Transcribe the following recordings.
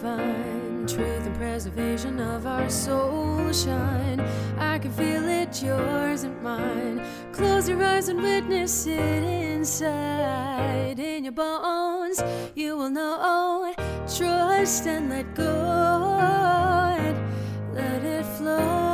find truth and preservation of our soul shine. I can feel it, yours and mine. Close your eyes and witness it inside. In your bones, you will know. Trust and let go. And let it flow.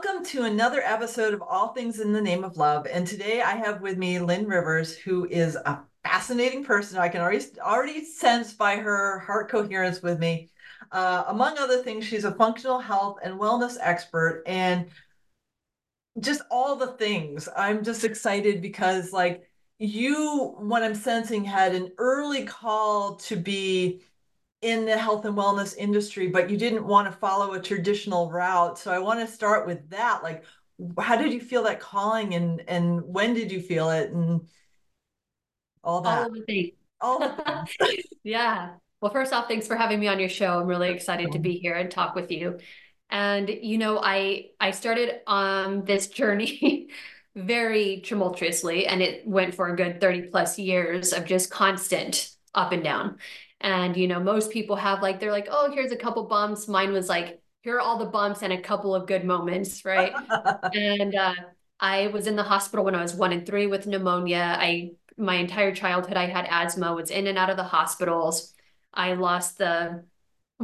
Welcome to another episode of All Things in the Name of Love. And today I have with me Linn Rivers, who is a fascinating person. I can already already sense by her heart coherence with me. Uh, among other things, she's a functional health and wellness expert and just all the things. I'm just excited because, like, you, what I'm sensing, had an early call to be in the health and wellness industry, but you didn't want to follow a traditional route. So I want to start with that. Like, how did you feel that calling and and when did you feel it and all that? All of the things. All the things. yeah. Well, first off, thanks for having me on your show. I'm really excited to be here and talk with you. And you know, I I started on this journey very tumultuously and it went for a good 30 plus years of just constant up and down. And, you know, most people have like, they're like, oh, here's a couple bumps. Mine was like, here are all the bumps and a couple of good moments, right? and uh, I was in the hospital when I was one and three with pneumonia. I, my entire childhood, I had asthma, was in and out of the hospitals. I lost the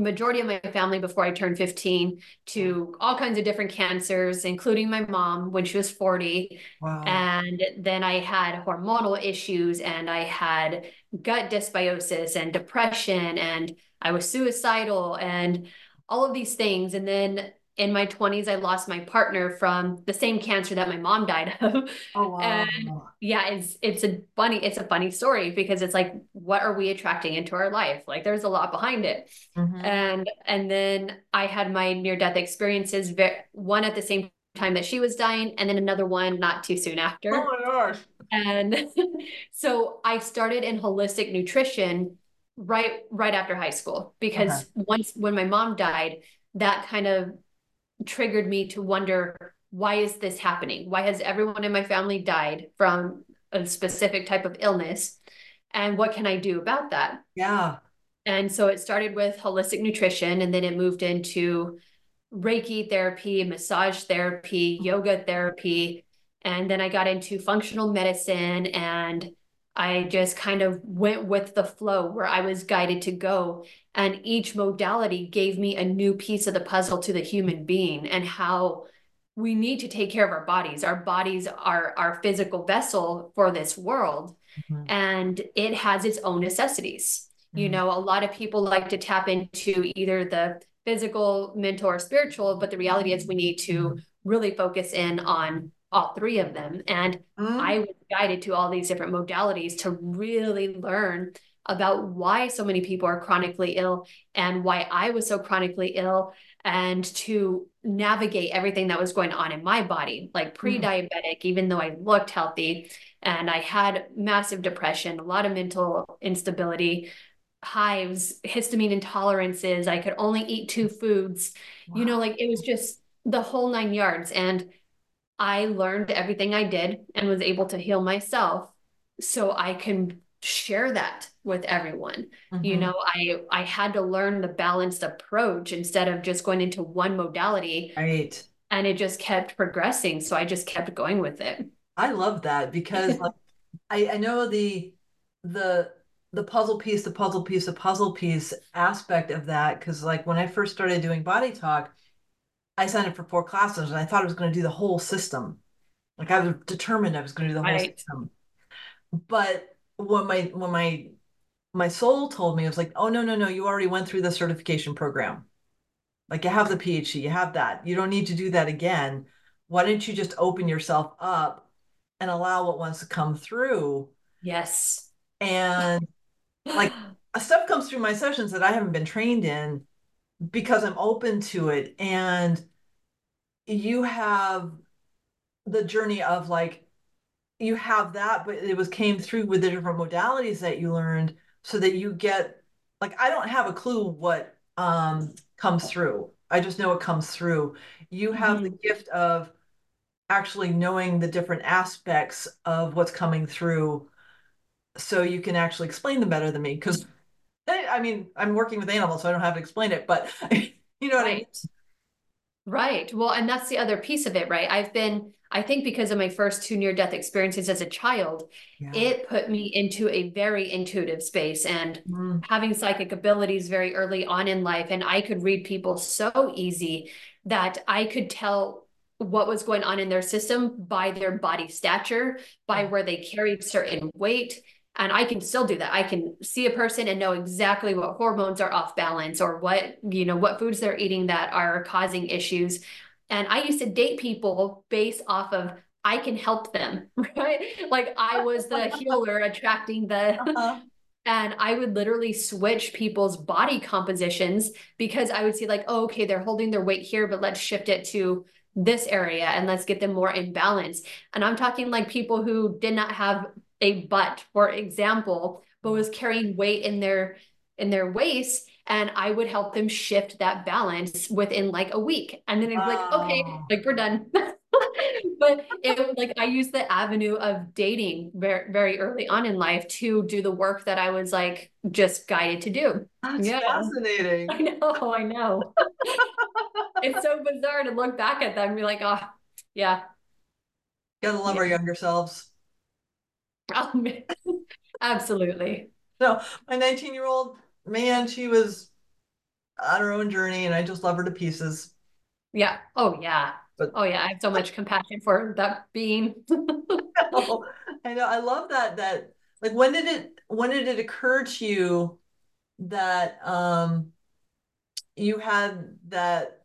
majority of my family before I turned 15 to all kinds of different cancers, including my mom when she was 40. Wow. And then I had hormonal issues and I had gut dysbiosis and depression and I was suicidal and all of these things. And then in my 20s, I lost my partner from the same cancer that my mom died of. Oh, wow. And yeah, it's it's a funny, it's a funny story because it's like, what are we attracting into our life? Like there's a lot behind it. Mm-hmm. And and then I had my near-death experiences, one at the same time that she was dying, and then another one not too soon after. Oh my gosh. And so I started in holistic nutrition right right after high school because okay. once when my mom died, that kind of triggered me to wonder why is this happening? Why has everyone in my family died from a specific type of illness? And what can I do about that? Yeah. And so it started with holistic nutrition and then it moved into Reiki therapy, massage therapy, yoga therapy. And then I got into functional medicine and I just kind of went with the flow where I was guided to go. And each modality gave me a new piece of the puzzle to the human being and how we need to take care of our bodies. Our bodies are our physical vessel for this world, mm-hmm. and it has its own necessities. Mm-hmm. You know, a lot of people like to tap into either the physical, mental, or spiritual, but the reality is we need to mm-hmm. really focus in on all three of them. And mm. I was guided to all these different modalities to really learn about why so many people are chronically ill and why I was so chronically ill and to navigate everything that was going on in my body, like pre diabetic, mm. even though I looked healthy and I had massive depression, a lot of mental instability, hives, histamine intolerances. I could only eat two foods, wow. you know, like it was just the whole nine yards. And I learned everything I did and was able to heal myself so I can share that with everyone. Mm-hmm. You know, I I had to learn the balanced approach instead of just going into one modality. Right. And it just kept progressing. So I just kept going with it. I love that because like, I, I know the the the puzzle piece, the puzzle piece, the puzzle piece aspect of that. Cause like when I first started doing body talk, I signed up for four classes and I thought I was going to do the whole system. Like I was determined I was going to do the whole right. system. But when my when my my soul told me, it was like, oh no, no, no, you already went through the certification program. Like you have the PhD, you have that. You don't need to do that again. Why don't you just open yourself up and allow what wants to come through? Yes. And like stuff comes through my sessions that I haven't been trained in because I'm open to it. And you have the journey of like, you have that, but it was came through with the different modalities that you learned so that you get like, I don't have a clue what um, comes through. I just know it comes through. You have the gift of actually knowing the different aspects of what's coming through so you can actually explain them better than me because I mean I'm working with animals so I don't have to explain it but you know what right. I mean right well and that's the other piece of it right I've been I think because of my first two near death experiences as a child yeah. it put me into a very intuitive space and mm. having psychic abilities very early on in life and I could read people so easy that I could tell what was going on in their system by their body stature, by where they carried certain weight. And I can still do that. I can see a person and know exactly what hormones are off balance or what, you know, what foods they're eating that are causing issues. And I used to date people based off of I can help them, right? Like I was the healer attracting the uh-huh. and I would literally switch people's body compositions because I would see like, oh, okay, they're holding their weight here, but let's shift it to this area and let's get them more in balance. And I'm talking like people who did not have a butt, for example, but was carrying weight in their in their waist and I would help them shift that balance within like a week. And then it'd be like, okay, like we're done. but it like I used the avenue of dating very very early on in life to do the work that I was like just guided to do. That's yeah. fascinating. I know, I know. it's so bizarre to look back at them and be like, oh, yeah. Gotta love yeah. our younger selves. Oh, absolutely. So my 19 year old man, she was on her own journey and I just love her to pieces. Yeah. Oh yeah. But, oh yeah, I have so much compassion for that being. oh, I know. I love that. That like when did it when did it occur to you that um you had that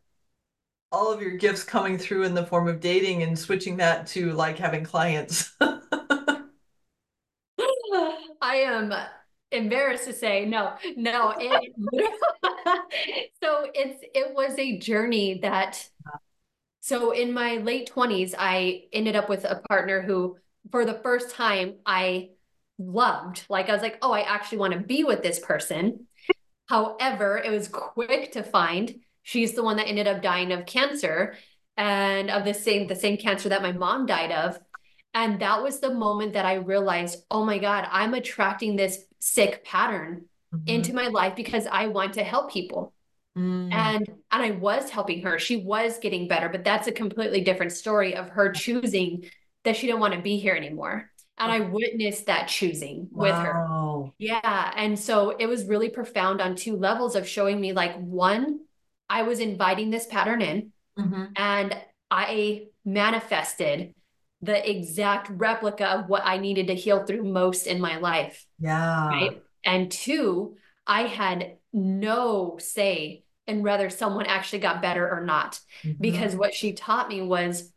all of your gifts coming through in the form of dating and switching that to like having clients? I am embarrassed to say no, no. It, so it's it was a journey that. So in my late twenties, I ended up with a partner who, for the first time, I loved. Like I was like, oh, I actually want to be with this person. However, it was quick to find she's the one that ended up dying of cancer and of the same the same cancer that my mom died of and that was the moment that i realized oh my god i'm attracting this sick pattern mm-hmm. into my life because i want to help people mm. and and i was helping her she was getting better but that's a completely different story of her choosing that she didn't want to be here anymore and I witnessed that choosing wow. with her. Yeah. And so it was really profound on two levels of showing me like one, I was inviting this pattern in mm-hmm. and I manifested the exact replica of what I needed to heal through most in my life. Yeah. Right. And two, I had no say in whether someone actually got better or not. Mm-hmm. Because what she taught me was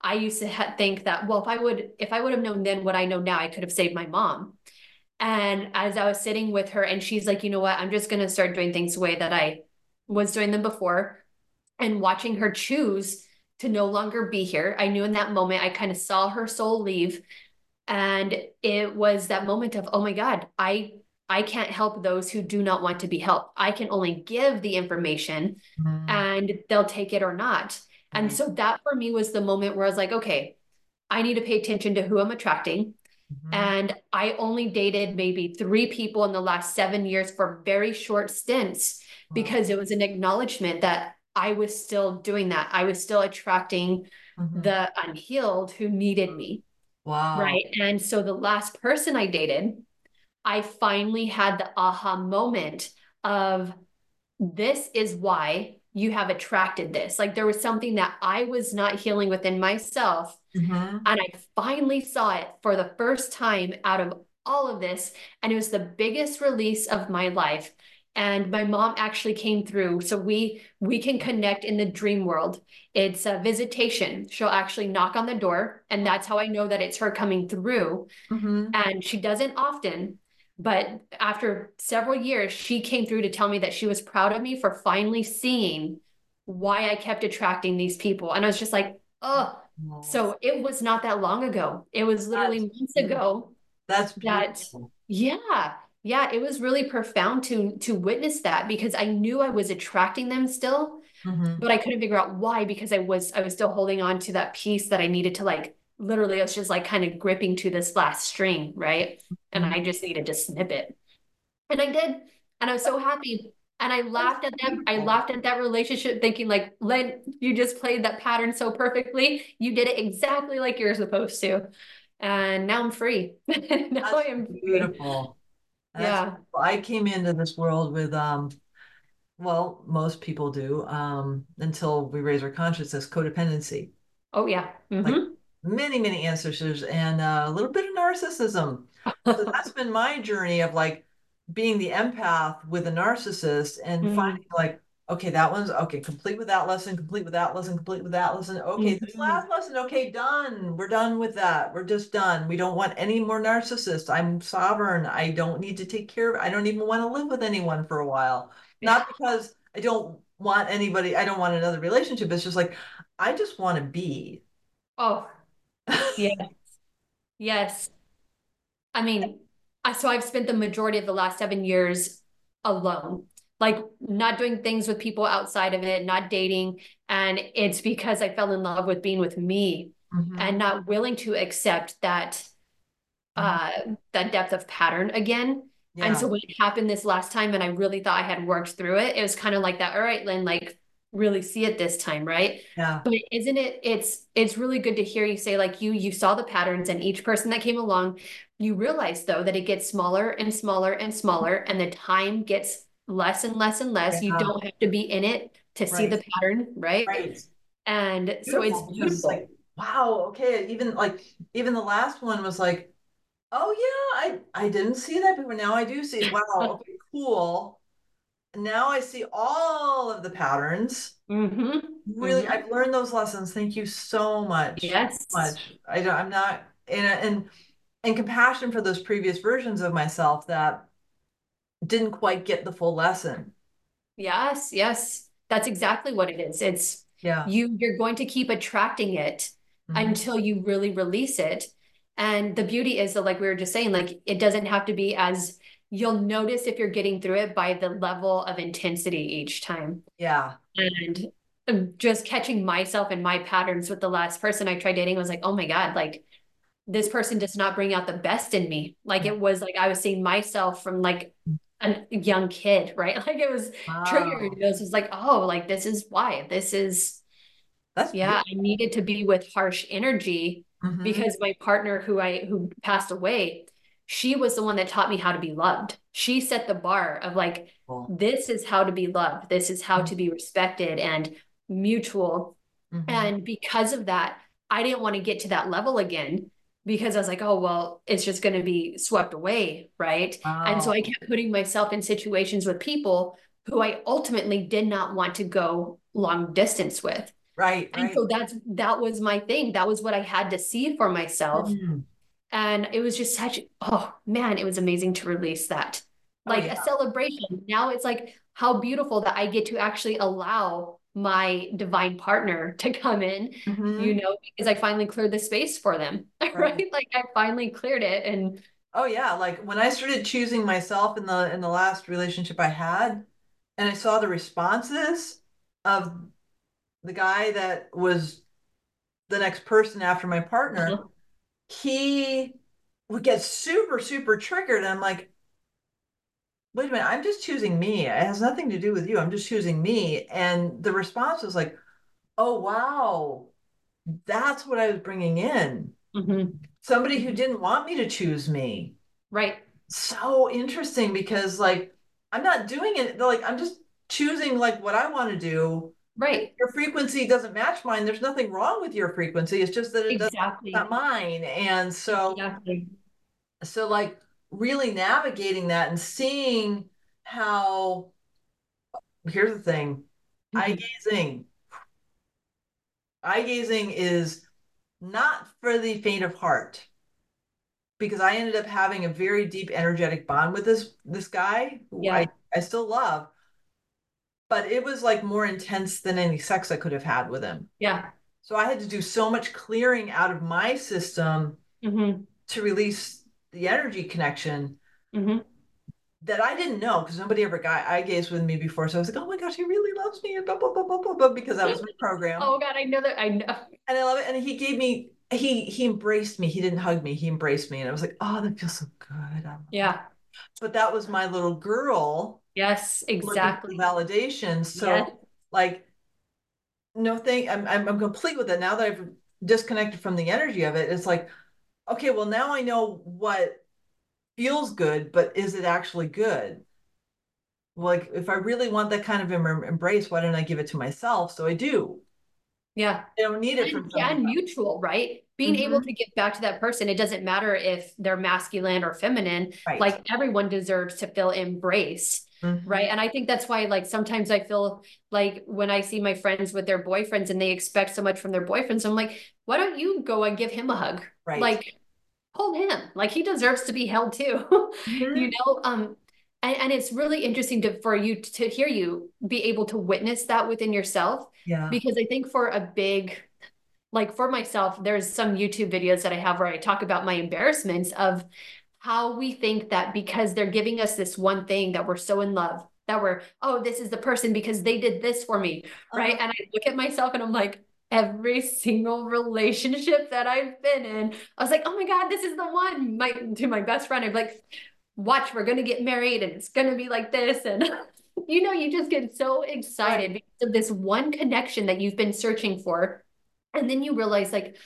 I used to ha- think that, well, if I would, if I would have known then what I know now, I could have saved my mom. And as I was sitting with her, and she's like, you know what, I'm just going to start doing things the way that I was doing them before and watching her choose to no longer be here. I knew in that moment I kind of saw her soul leave and it was that moment of oh my god, I I can't help those who do not want to be helped. I can only give the information mm. and they'll take it or not. Mm. And so that for me was the moment where I was like, okay, I need to pay attention to who I'm attracting. Mm-hmm. And I only dated maybe three people in the last seven years for very short stints because it was an acknowledgement that I was still doing that. I was still attracting mm-hmm. the unhealed who needed me. Wow. Right. And so the last person I dated, I finally had the aha moment of this is why you have attracted this. Like there was something that I was not healing within myself. Mm-hmm. And I finally saw it for the first time out of all of this. And it was the biggest release of my life and my mom actually came through. So we we can connect in the dream world. It's a visitation. She'll actually knock on the door and that's how i know that it's her coming through. Mm-hmm. and she doesn't often but after several years she came through to tell me that she was proud of me for finally seeing why i kept attracting these people. And i was just like oh so it was not that long ago. It was literally that's months beautiful. ago that's beautiful. that yeah yeah, it was really profound to to witness that because I knew I was attracting them still, Mhm. but I couldn't figure out why because I was I was still holding on to that piece that I needed to like literally I was just like kind of gripping to this last string, right? And Mhm. I just needed to snip it. And I did. And I was so happy. And I laughed at them. I laughed at that relationship, thinking like, Len, you just played that pattern so perfectly. You did it exactly like you're supposed to. And now I'm free. now That's I am free. That's Yeah. I came into this world with um well, most people do, um, until we raise our consciousness, codependency. Oh yeah. Like Mhm. many, many ancestors and uh, a little bit of narcissism. So that's been my journey of like being the empath with a narcissist and Mhm. finding like, okay, that one's okay, complete with that lesson, complete with that lesson, complete with that lesson. Okay, this Mhm. last lesson, okay, done. We're done with that. We're just done. We don't want any more narcissists. I'm sovereign. I don't need to take care of I don't even want to live with anyone for a while. Not because I don't want anybody, I don't want another relationship. It's just like I just want to be. Oh, yes. Yes. I mean, I so I've spent the majority of the last seven years alone, like not doing things with people outside of it, not dating. And it's because I fell in love with being with me Mhm. and not willing to accept that uh that depth of pattern again. Yeah. And so when it happened this last time and I really thought I had worked through it, it was kind of like that, all right, Linn, like really see it this time, right? yeah. But isn't it it's it's really good to hear you say like you you saw the patterns and each person that came along, you realize though that it gets smaller and smaller and smaller and the time gets less and less and less. You don't have to be in it to see the pattern, right? Right. And so it's Beautiful. Like, wow, okay. Even like even the last one was like, oh yeah, I I didn't see that before. Now I do see. Wow, okay, cool. Now I see all of the patterns. Mm-hmm. Really, Mhm. I've learned those lessons. Thank you so much. Yes. Much. I don't, I'm not and and and compassion for those previous versions of myself that didn't quite get the full lesson. Yes, yes. That's exactly what it is. It's Yeah. you you're going to keep attracting it Mhm. until you really release it. And the beauty is that, like we were just saying, like it doesn't have to be as you'll notice if you're getting through it by the level of intensity each time. Yeah. And just catching myself and my patterns with the last person I tried dating was like, oh my God, like this person does not bring out the best in me. Like it was like I was seeing myself from like a young kid, right? Like it was triggering. Wow. It was just like, oh, like this is why. This is That's yeah, I needed to be with harsh energy Mhm. because my partner who I who passed away, she was the one that taught me how to be loved. She set the bar of like Cool. this is how to be loved. This is how to be respected and mutual. Mhm. And because of that, I didn't want to get to that level again because I was like, oh, well, it's just going to be swept away. Right. And so I kept putting myself in situations with people who I ultimately did not want to go long distance with. Right, And right. so that's that was my thing. That was what I had to see for myself. Mhm. And it was just such, oh man, it was amazing to release that. Oh, Like yeah. a celebration. Now it's like how beautiful that I get to actually allow my divine partner to come in, Mhm. you know, because I finally cleared the space for them, right? Right. Like I finally cleared it. And Oh yeah, like when I started choosing myself in the in the last relationship I had, and I saw the responses of the guy that was the next person after my partner, Uh-huh. he would get super, super triggered. And I'm like, wait a minute, I'm just choosing me. It has nothing to do with you. I'm just choosing me. And the response was like, oh wow, that's what I was bringing in. Mhm. Somebody who didn't want me to choose me right. so interesting because like I'm not doing it like I'm just choosing like what I want to do. Right. Your frequency doesn't match mine. There's nothing wrong with your frequency. It's just that it doesn't Exactly. not mine. And so Exactly. so like really navigating that and seeing how here's the thing. Eye Mhm. gazing. Eye gazing is not for the faint of heart because I ended up having a very deep energetic bond with this this guy who Yeah. I, I still love. But it was like more intense than any sex I could have had with him. Yeah. So I had to do so much clearing out of my system hmm to release the energy connection hmm that I didn't know because nobody ever got eye gaze with me before. So I was like, oh my gosh, he really loves me and blah blah blah blah blah blah because that was my program. oh God, I know that I know. And I love it. And he gave me he he embraced me. He didn't hug me. He embraced me, and I was like, oh, that feels so good. Yeah. But that was my little girl. Yes, exactly. Validation. So yes. like, no thing. I'm, I'm I'm complete with it now that I've disconnected from the energy of it. It's like, okay, well now I know what feels good, but is it actually good? Like, if I really want that kind of embrace, why don't I give it to myself? So I do. Yeah. I don't need it and, and mutual, right? Being mm-hmm. able to give back to that person, it doesn't matter if they're masculine or feminine. Right. Like everyone deserves to feel embraced. Mm-hmm. Right. And I think that's why, like, sometimes I feel like when I see my friends with their boyfriends and they expect so much from their boyfriends, I'm like, why don't you go and give him a hug? Right. Like, hold him like he deserves to be held too mm-hmm. you know um and, and it's really interesting to for you to, to hear you be able to witness that within yourself yeah because i think for a big like for myself there's some youtube videos that i have where i talk about my embarrassments of how we think that because they're giving us this one thing that we're so in love that we're oh this is the person because they did this for me right uh-huh. and i look at myself and i'm like every single relationship that I've been in. I was like, oh my God, this is the one. My to my best friend, I'm like, watch, we're gonna get married and it's gonna be like this. And you know, you just get so excited because of this one connection that you've been searching for. And then you realize, like,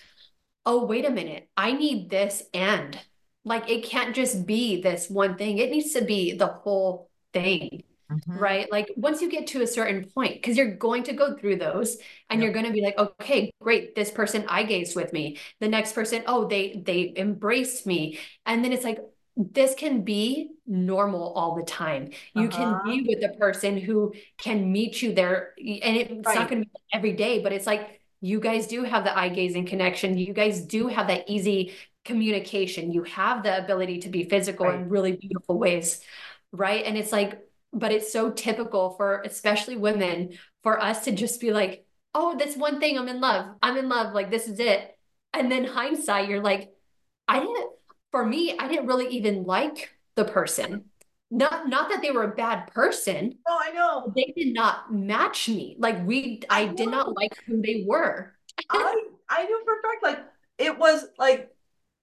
oh, wait a minute, I need this and like it can't just be this one thing, it needs to be the whole thing. Mm-hmm. Right. Like once you get to a certain point, because you're going to go through those and yep. you're going to be like, okay, great. This person eye gazed with me. The next person, oh, they they embraced me. And then it's like, this can be normal all the time. You uh-huh. can be with a person who can meet you there. And it's right. not going to be every day, but it's like you guys do have the eye gazing connection. You guys do have that easy communication. You have the ability to be physical right. in really beautiful ways. Right. And it's like, but it's so typical for especially women for us to just be like, oh, this one thing, I'm in love. I'm in love. Like, this is it. And then hindsight, you're like, I didn't, for me, I didn't really even like the person. Not not that they were a bad person. No, I know. They did not match me. Like we I, I did not like who they were. I I knew for a fact like it was like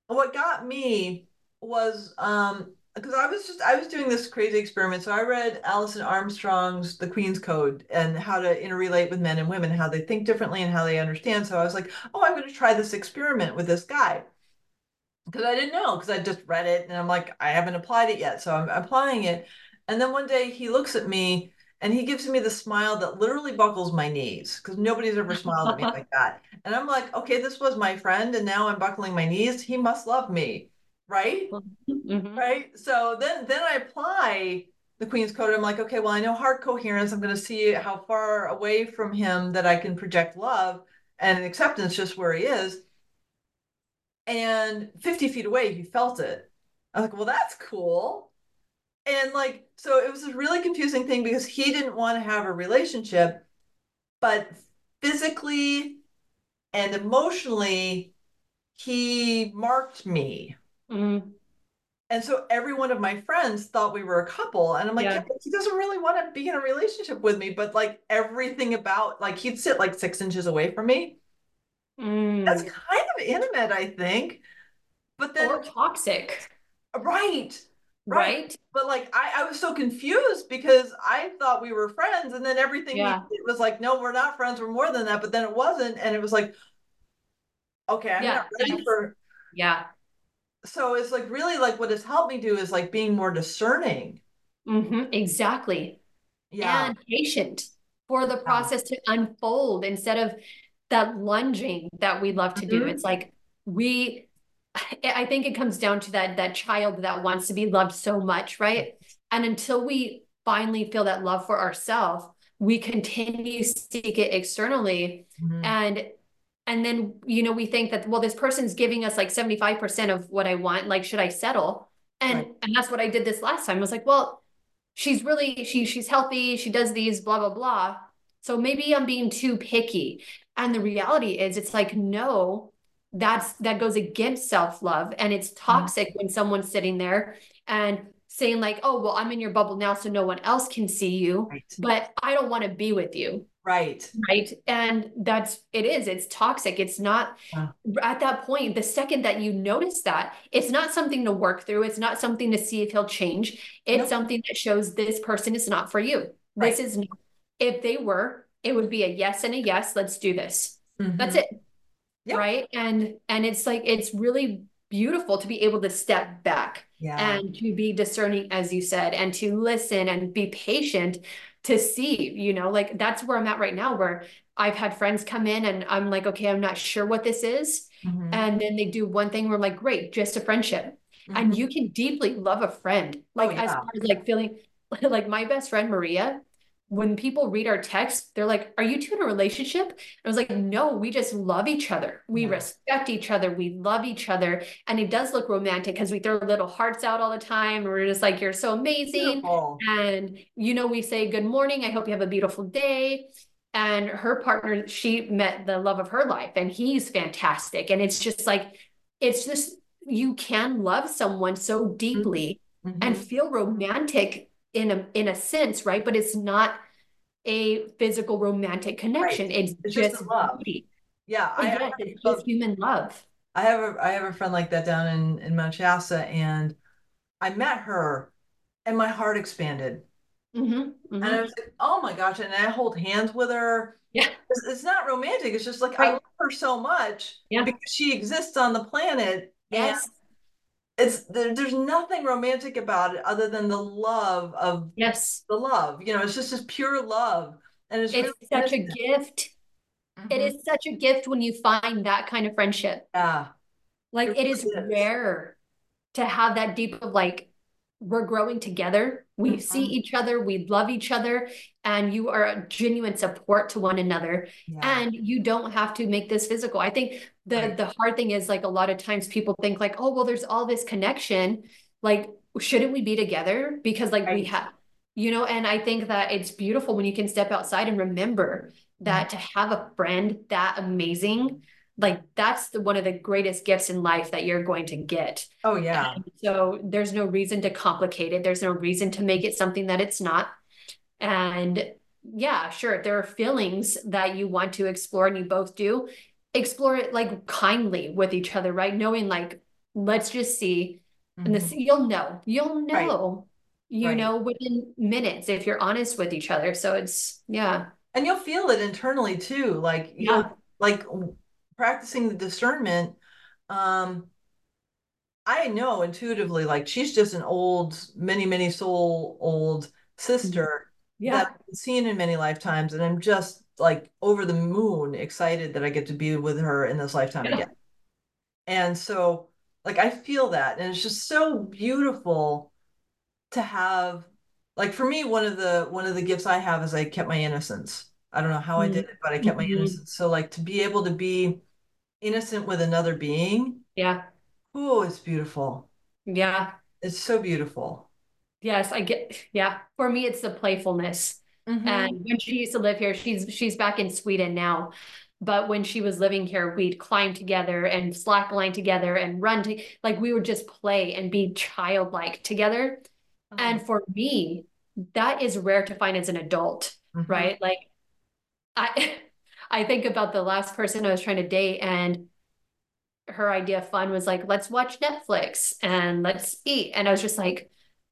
what got me was um because I was just I was doing this crazy experiment. So I read Alison Armstrong's The Queen's Code and how to interrelate with men and women, how they think differently and how they understand. So I was like, oh, I'm going to try this experiment with this guy because I didn't know because I just read it and I'm like, I haven't applied it yet, so I'm applying it. And then one day he looks at me and he gives me the smile that literally buckles my knees because nobody's ever smiled at me like that. And I'm like, okay, this was my friend, and now I'm buckling my knees. He must love me right? Mm-hmm. Right. So then then I apply the Queen's Code. I'm like, okay, well, I know heart coherence. I'm going to see how far away from him that I can project love and acceptance just where he is. And 50 feet away, he felt it. I was like, well, that's cool. And like, so it was a really confusing thing because he didn't want to have a relationship, but physically and emotionally, he marked me Mm-hmm. And so every one of my friends thought we were a couple. And I'm like, yeah. Yeah, he doesn't really want to be in a relationship with me. But like everything about, like, he'd sit like six inches away from me. Mm. That's kind of intimate, I think. But then, or toxic. Right. Right. right. But like, I, I was so confused because I thought we were friends. And then everything yeah. was like, no, we're not friends. We're more than that. But then it wasn't. And it was like, okay, I'm yeah. not ready for. Yeah so it's like really like what has helped me do is like being more discerning. Mm-hmm, exactly. Yeah. And patient for the process yeah. to unfold instead of that lunging that we love to mm-hmm. do. It's like we I think it comes down to that that child that wants to be loved so much, right? And until we finally feel that love for ourselves, we continue seek it externally. Mm-hmm. And and then you know we think that well this person's giving us like 75% of what i want like should i settle and right. and that's what i did this last time I was like well she's really she she's healthy she does these blah blah blah so maybe i'm being too picky and the reality is it's like no that's that goes against self-love and it's mm-hmm. toxic mm-hmm. when someone's sitting there and saying like, "Oh, well, I'm in your bubble now so no one else can see you, Right. but I don't want to be with you." Right. Right. And that's it is, it's toxic. It's not Yeah. at that point, the second that you notice that, it's not something to work through. It's not something to see if he'll change. It's Nope. something that shows this person is not for you. Right. This is not, if they were, it would be a yes and a yes, let's do this. That's Mhm. it. Yep. Right. And and it's like it's really beautiful to be able to step back Yeah. and to be discerning, as you said, and to listen and be patient to see, you know, like that's where I'm at right now, where I've had friends come in and I'm like, okay, I'm not sure what this is. Mhm. And then they do one thing where I'm like, great, just a friendship. And Mhm. you can deeply love a friend. Like as yeah. far as like feeling like my best friend Maria, when people read our text, they're like, Are you two in a relationship? And I was like, No, we just love each other. We Yeah. respect each other. We love each other. And it does look romantic because we throw little hearts out all the time. And we're just like, You're so amazing. Beautiful. And, you know, we say, Good morning. I hope you have a beautiful day. And her partner, she met the love of her life, and he's fantastic. And it's just like, it's just, you can love someone so deeply Mhm. and feel romantic in a in a sense, right? But it's not a physical romantic connection. It's, It's just just love. beauty. yeah, I, Yes, it's just human love. I have a I have a friend like that down in in Mount Shasta, and I met her, and my heart expanded, Mhm, and I mhm. was like, oh my gosh, and I hold hands with her. Yeah. It's, it's not romantic. It's just like I love her so much Yeah. because she exists on the planet. Yes, it's there, there's nothing romantic about it other than the love of yes. the love. You know, it's just this pure love, and it's, It's really such a gift. It Mhm. is such a gift when you find that kind of friendship. Yeah. Like It it is really is. rare to have that deep of like we're growing together. We see Mhm. each other, we love each other, and you are a genuine support to one another. Yeah. And you don't have to make this physical. I think the Right. the hard thing is like a lot of times people think like, oh, well, there's all this connection. Like, shouldn't we be together? Because like we have, you know, and I think that it's beautiful when you can step outside and remember that to have a friend that amazing, like that's the one of the greatest gifts in life that you're going to get. Oh yeah. And so there's no reason to complicate it. There's no reason to make it something that it's not. And yeah, sure, there are feelings that you want to explore and you both do. Explore it like kindly with each other, right? Knowing like, let's just see. And this mm-hmm. you'll know. You'll Right. know. You Right. know within minutes if you're honest with each other. So it's yeah. And you'll feel it internally too, like Yeah. you'll like practicing the discernment. Um, I know intuitively, like she's just an old, many, many soul old sister that I've seen in many lifetimes, and I'm just like over the moon excited that I get to be with her in this lifetime Yeah. again. And so, like, I feel that, and it's just so beautiful to have. Like for me, one of the one of the gifts I have is I kept my innocence. I don't know how I did it, but I kept my Mhm. innocence. So, like, to be able to be innocent with another being, Yeah. oh, it's beautiful. Yeah. It's so beautiful. Yes, I get yeah. For me, it's the playfulness. Mhm. And when she used to live here, she's she's back in Sweden now. But when she was living here, we'd climb together and slackline together and run to like we would just play and be childlike together. Oh, And for me, that is rare to find as an adult, mhm. right? Like I I think about the last person I was trying to date and her idea of fun was like, let's watch Netflix and let's eat. And I was just like,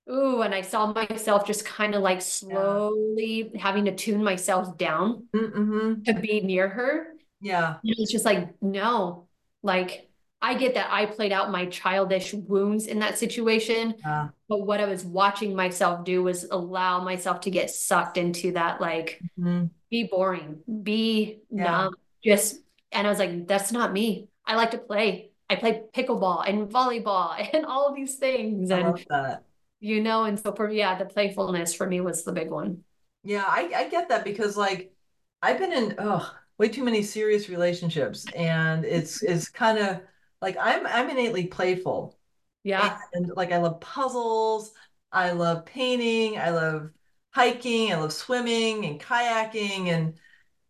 ooh, and I saw myself just kind of like slowly having to tune myself down Mhm. to be near her. Yeah. And it's just like, no, like I get that I played out my childish wounds in that situation. Yeah. But what I was watching myself do was allow myself to get sucked into that, like, Mhm. Be boring, be Yeah. numb, just, and I was like, that's not me. I like to play. I play pickleball and volleyball and all these things. I And, love that. you know, and so for, yeah, the playfulness for me was the big one. Yeah, I, I get that because like I've been in oh way too many serious relationships and it's it's kind of like I'm I'm innately playful Yeah. and like I love puzzles, I love painting, I love hiking, I love swimming and kayaking and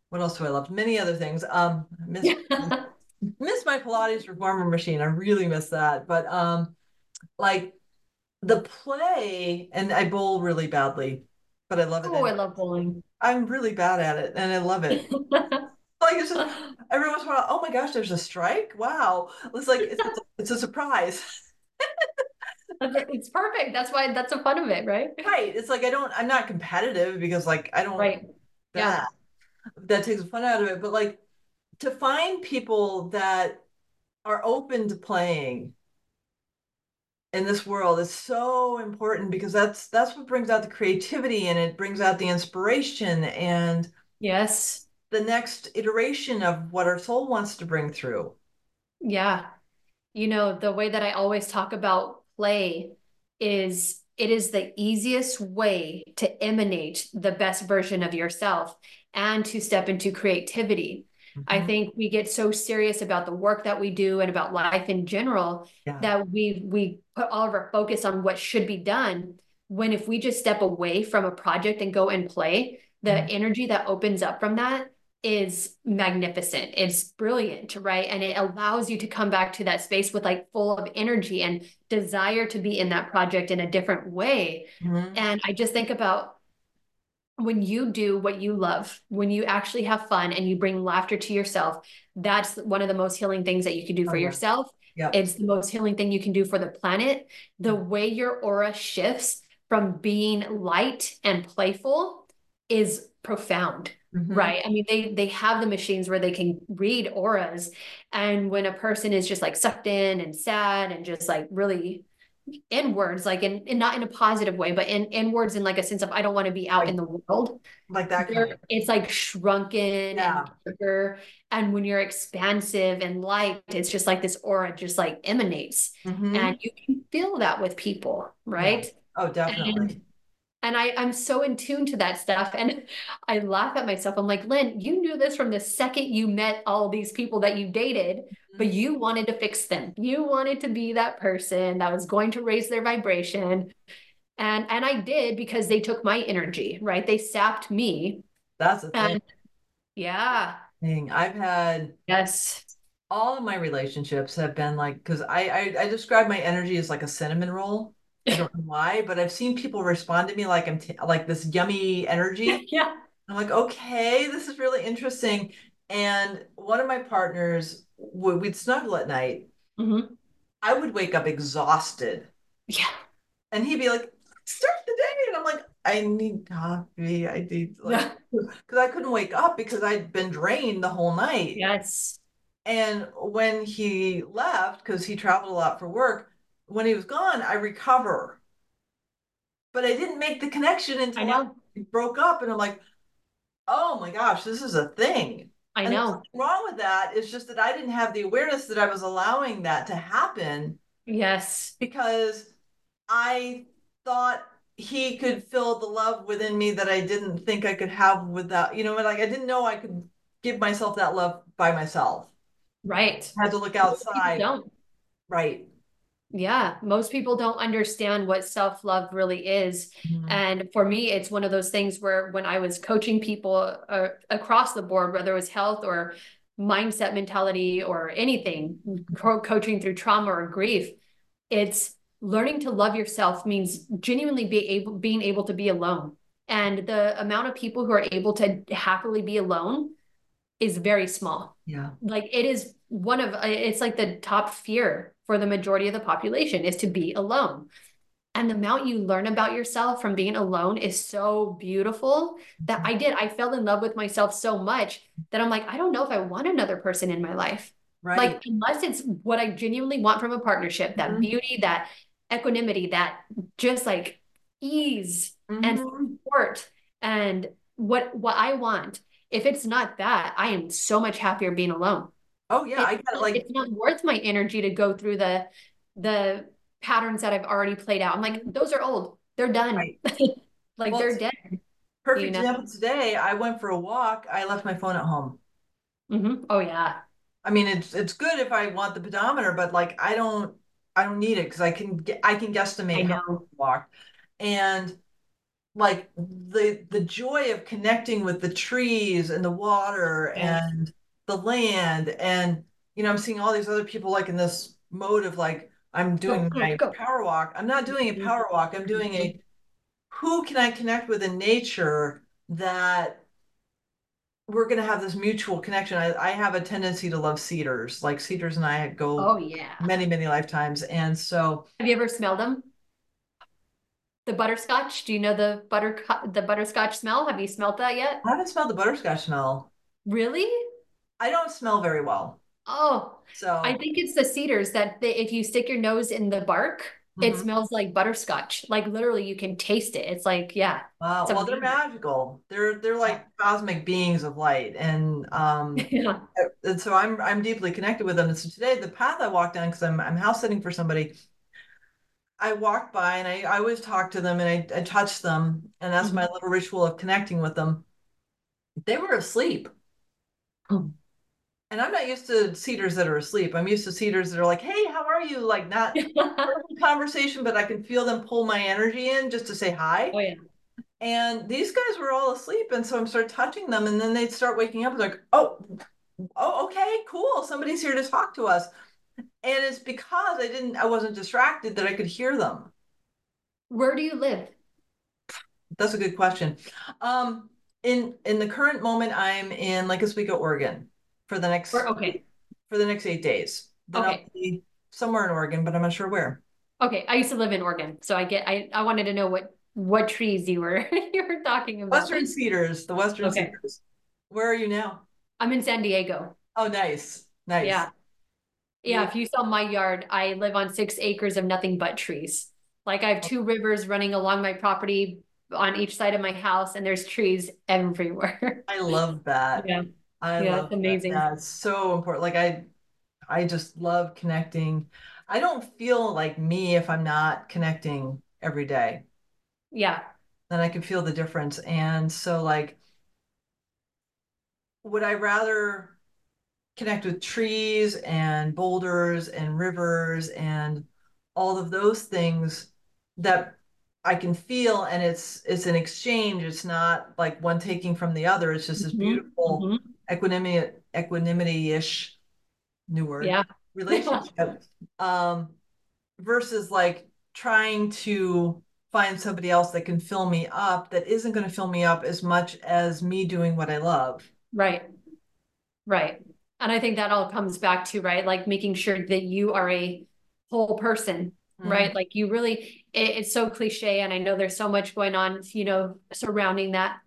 what else do I love? Many other things. Um I miss miss my Pilates reformer machine. I really miss that. But um like the play, and I bowl really badly, but I love it. Oh, I love bowling. I'm really bad at it, and I love it. like it's just every once in a while, oh my gosh, there's a strike! Wow, it's like it's, it's, it's a surprise. it's perfect. That's why that's the fun of it, right? Right. It's like I don't. I'm not competitive because like I don't. Right. That, yeah. That takes the fun out of it, but like to find people that are open to playing in this world is so important because that's that's what brings out the creativity and it brings out the inspiration and yes the next iteration of what our soul wants to bring through yeah you know the way that i always talk about play is it is the easiest way to emanate the best version of yourself and to step into creativity I mm-hmm. think we get so serious about the work that we do and about life in general yeah. that we we put all of our focus on what should be done. When if we just step away from a project and go and play, the mm-hmm. energy that opens up from that is magnificent. It's brilliant, right? And it allows you to come back to that space with like full of energy and desire to be in that project in a different way. Mm-hmm. And I just think about when you do what you love, when you actually have fun and you bring laughter to yourself, that's one of the most healing things that you can do for oh, yeah. yourself. Yep. It's the most healing thing you can do for the planet. The way your aura shifts from being light and playful is profound. Mm-hmm. Right. I mean, they they have the machines where they can read auras. And when a person is just like sucked in and sad and just like really inwards, like in, in not in a positive way, but in inwards in like a sense of I don't want to be out like, in the world. Like that kind of. It's like shrunken yeah. and bigger. And when you're expansive and light, it's just like this aura just like emanates. Mm-hmm. And you can feel that with people, right? Yeah. Oh, definitely. And, and I, I'm so in tune to that stuff. And I laugh at myself. I'm like, Linn, you knew this from the second you met all these people that you dated but mm-hmm. you wanted to fix them. You wanted to be that person that was going to raise their vibration. And and I did because they took my energy, right? They sapped me. That's the thing. And, yeah. Thing. I've had yes. All of my relationships have been like because I, I I describe my energy as like a cinnamon roll. I don't know why, but I've seen people respond to me like I'm t- like this yummy energy. yeah. I'm like, okay, this is really interesting. And one of my partners we'd snuggle at night. Mm-hmm. I would wake up exhausted. Yeah. And he'd be like, start the day. And I'm like, I need coffee. I need like because I couldn't wake up because I'd been drained the whole night. Yes. And when he left, because he traveled a lot for work, when he was gone, I recover. But I didn't make the connection until I, I broke up. And I'm like, oh my gosh, this is a thing. I and know. wrong with that is just that I didn't have the awareness that I was allowing that to happen. Yes. Because I thought he could fill the love within me that I didn't think I could have without, you know, like I didn't know I could give myself that love by myself. Right. I had to look outside. Don't. Right. Yeah, most people don't understand what self love really is. Mm-hmm. And for me, it's one of those things where when I was coaching people uh, across the board, whether it was health or mindset mentality or anything, co- coaching through trauma or grief, it's learning to love yourself means genuinely be able being able to be alone. And the amount of people who are able to happily be alone is very small. Yeah. Like it is one of it's like the top fear for the majority of the population is to be alone. And the amount you learn about yourself from being alone is so beautiful that I did. I fell in love with myself so much that I'm like, I don't know if I want another person in my life. Right. Like, unless it's what I genuinely want from a partnership that mm-hmm. beauty, that equanimity, that just like ease mm-hmm. and support and what what I want. If it's not that, I am so much happier being alone. Oh yeah, I got it. Like it's not worth my energy to go through the the patterns that I've already played out. I'm like, those are old. They're done. Right. like well, they're dead. Perfect you know? example today. I went for a walk. I left my phone at home. Mm-hmm. Oh yeah. I mean, it's it's good if I want the pedometer, but like I don't I don't need it because I can get I can guesstimate how I how walk, and like the the joy of connecting with the trees and the water yeah. and the land and you know i'm seeing all these other people like in this mode of like I'm doing go, my go. power walk. I'm not doing a Mhm. power walk. I'm doing a who can I connect with in nature that we're going to have this mutual connection. I, I have a tendency to love cedars. Like cedars and I go Oh yeah. many, many lifetimes. And so Have you ever smelled them? The butterscotch? Do you know the butter the butterscotch smell? Have you smelled that yet? I haven't smelled the butterscotch smell. Really? I don't smell very well. Oh, So I think it's the cedars that they, if you stick your nose in the bark, it Mhm. smells like butterscotch. Like literally, you can taste it. It's like, yeah, Wow. Well, they're magical. They're they're like cosmic beings of light, and um, yeah. and so I'm I'm deeply connected with them. And so today, the path I walked down because I'm I'm house sitting for somebody. I walked by and I, I always talk to them and I, I touch them, and that's my little ritual of connecting with them. They were asleep. Oh. And I'm not used to cedars that are asleep. I'm used to cedars that are like, "Hey, how are you?" Like not conversation, but I can feel them pull my energy in just to say hi. oh yeah. And these guys were all asleep. And so I'm start touching them and then they'd start waking up like, oh, oh, okay, cool. Somebody's here to talk to us. And it's because I didn't, I wasn't distracted that I could hear them. Where do you live? That's a good question. Um, in in the current moment, I'm in Lake Oswego, Oregon for the next Where, okay. for the next eight days. Then Okay. I'll be somewhere in Oregon, but I'm not sure where. Okay. I used to live in Oregon, so I get. I I wanted to know what what trees you were you were talking about. Western Cedars, the Western Okay. Cedars. Where are you now? I'm in San Diego. Oh, nice, nice. Yeah. Yeah, Yeah. if you saw my yard, I live on six acres of nothing but trees. Like I have two rivers running along my property on each side of my house, and there's trees everywhere. I love that. Yeah. I Yeah, love that. amazing. It's so important. Like I I just love connecting. I don't feel like me if I'm not connecting every day. Yeah. Then I can feel the difference. And so like would I rather connect with trees and boulders and rivers and all of those things that I can feel and it's it's an exchange. It's not like one taking from the other. It's just this Mhm, beautiful mhm. Equanimity equanimity-ish new word Yeah. relationship um versus like trying to find somebody else that can fill me up that isn't going to fill me up as much as me doing what I love. Right. Right. And I think that all comes back to, right, like making sure that you are a whole person, Mm-hmm. right? Like you really, it, it's so cliche. And I know there's so much going on, you know, surrounding that,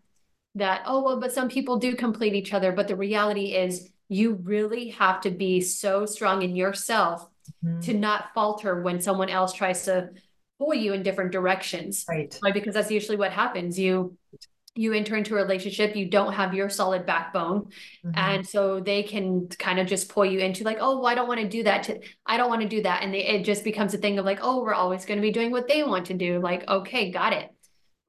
that, oh, well, but some people do complete each other. But the reality is you really have to be so strong in yourself Mhm. to not falter when someone else tries to pull you in different directions Right. because that's usually what happens you you enter into a relationship you don't have your solid backbone Mhm. and so they can kind of just pull you into like oh well, i don't want to do that to i don't want to do that and they, it just becomes a thing of like oh we're always going to be doing what they want to do like okay got it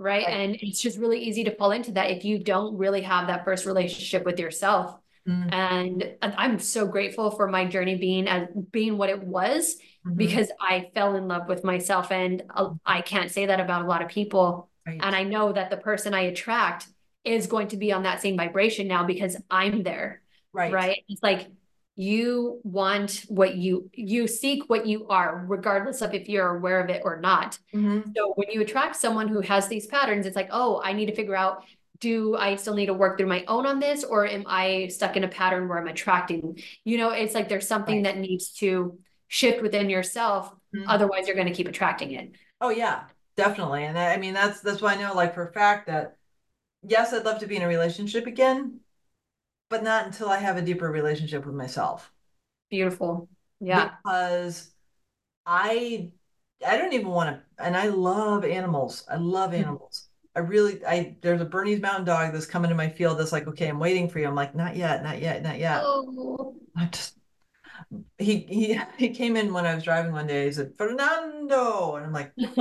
right? Right. and it's just really easy to fall into that if you don't really have that first relationship with yourself Mhm. and and i'm so grateful for my journey being as being what it was Mhm. because i fell in love with myself and uh, i can't say that about a lot of people Right. and I know that the person I attract is going to be on that same vibration now because I'm there, right. right? It's like you want what you you seek what you are regardless of if you're aware of it or not. Mhm. So when you attract someone who has these patterns, it's like, "Oh, I need to figure out do I still need to work through my own on this or am I stuck in a pattern where I'm attracting? You know, it's like there's something Right. that needs to shift within yourself Mhm. otherwise you're going to keep attracting it. Oh yeah, definitely. And I I mean that's that's why I know like for a fact that yes, I'd love to be in a relationship again, but not until I have a deeper relationship with myself. Beautiful. Yeah. Because I I don't even want to and I love animals. I love Mhm. animals. I really I there's a Bernese mountain dog that's coming to my field that's like, okay, I'm waiting for you. I'm like, not yet, not yet, not yet. Oh. I just he he he came in when I was driving one day. He said, Fernando. And I'm like,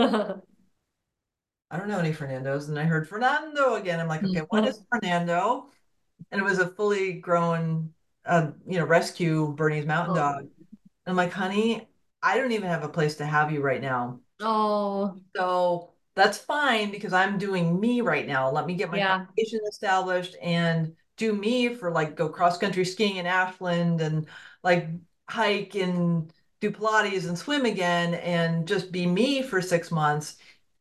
I don't know any Fernandos. And I heard Fernando again. I'm like, okay, what is Fernando? And it was a fully grown, uh, you know, rescue Bernese mountain Oh. dog. And I'm like, honey, I don't even have a place to have you right now. Oh, So that's fine because I'm doing me right now. Let me get my Yeah. foundation established and do me for like go cross country skiing in Ashland and like hike and do Pilates and swim again and just be me for six months.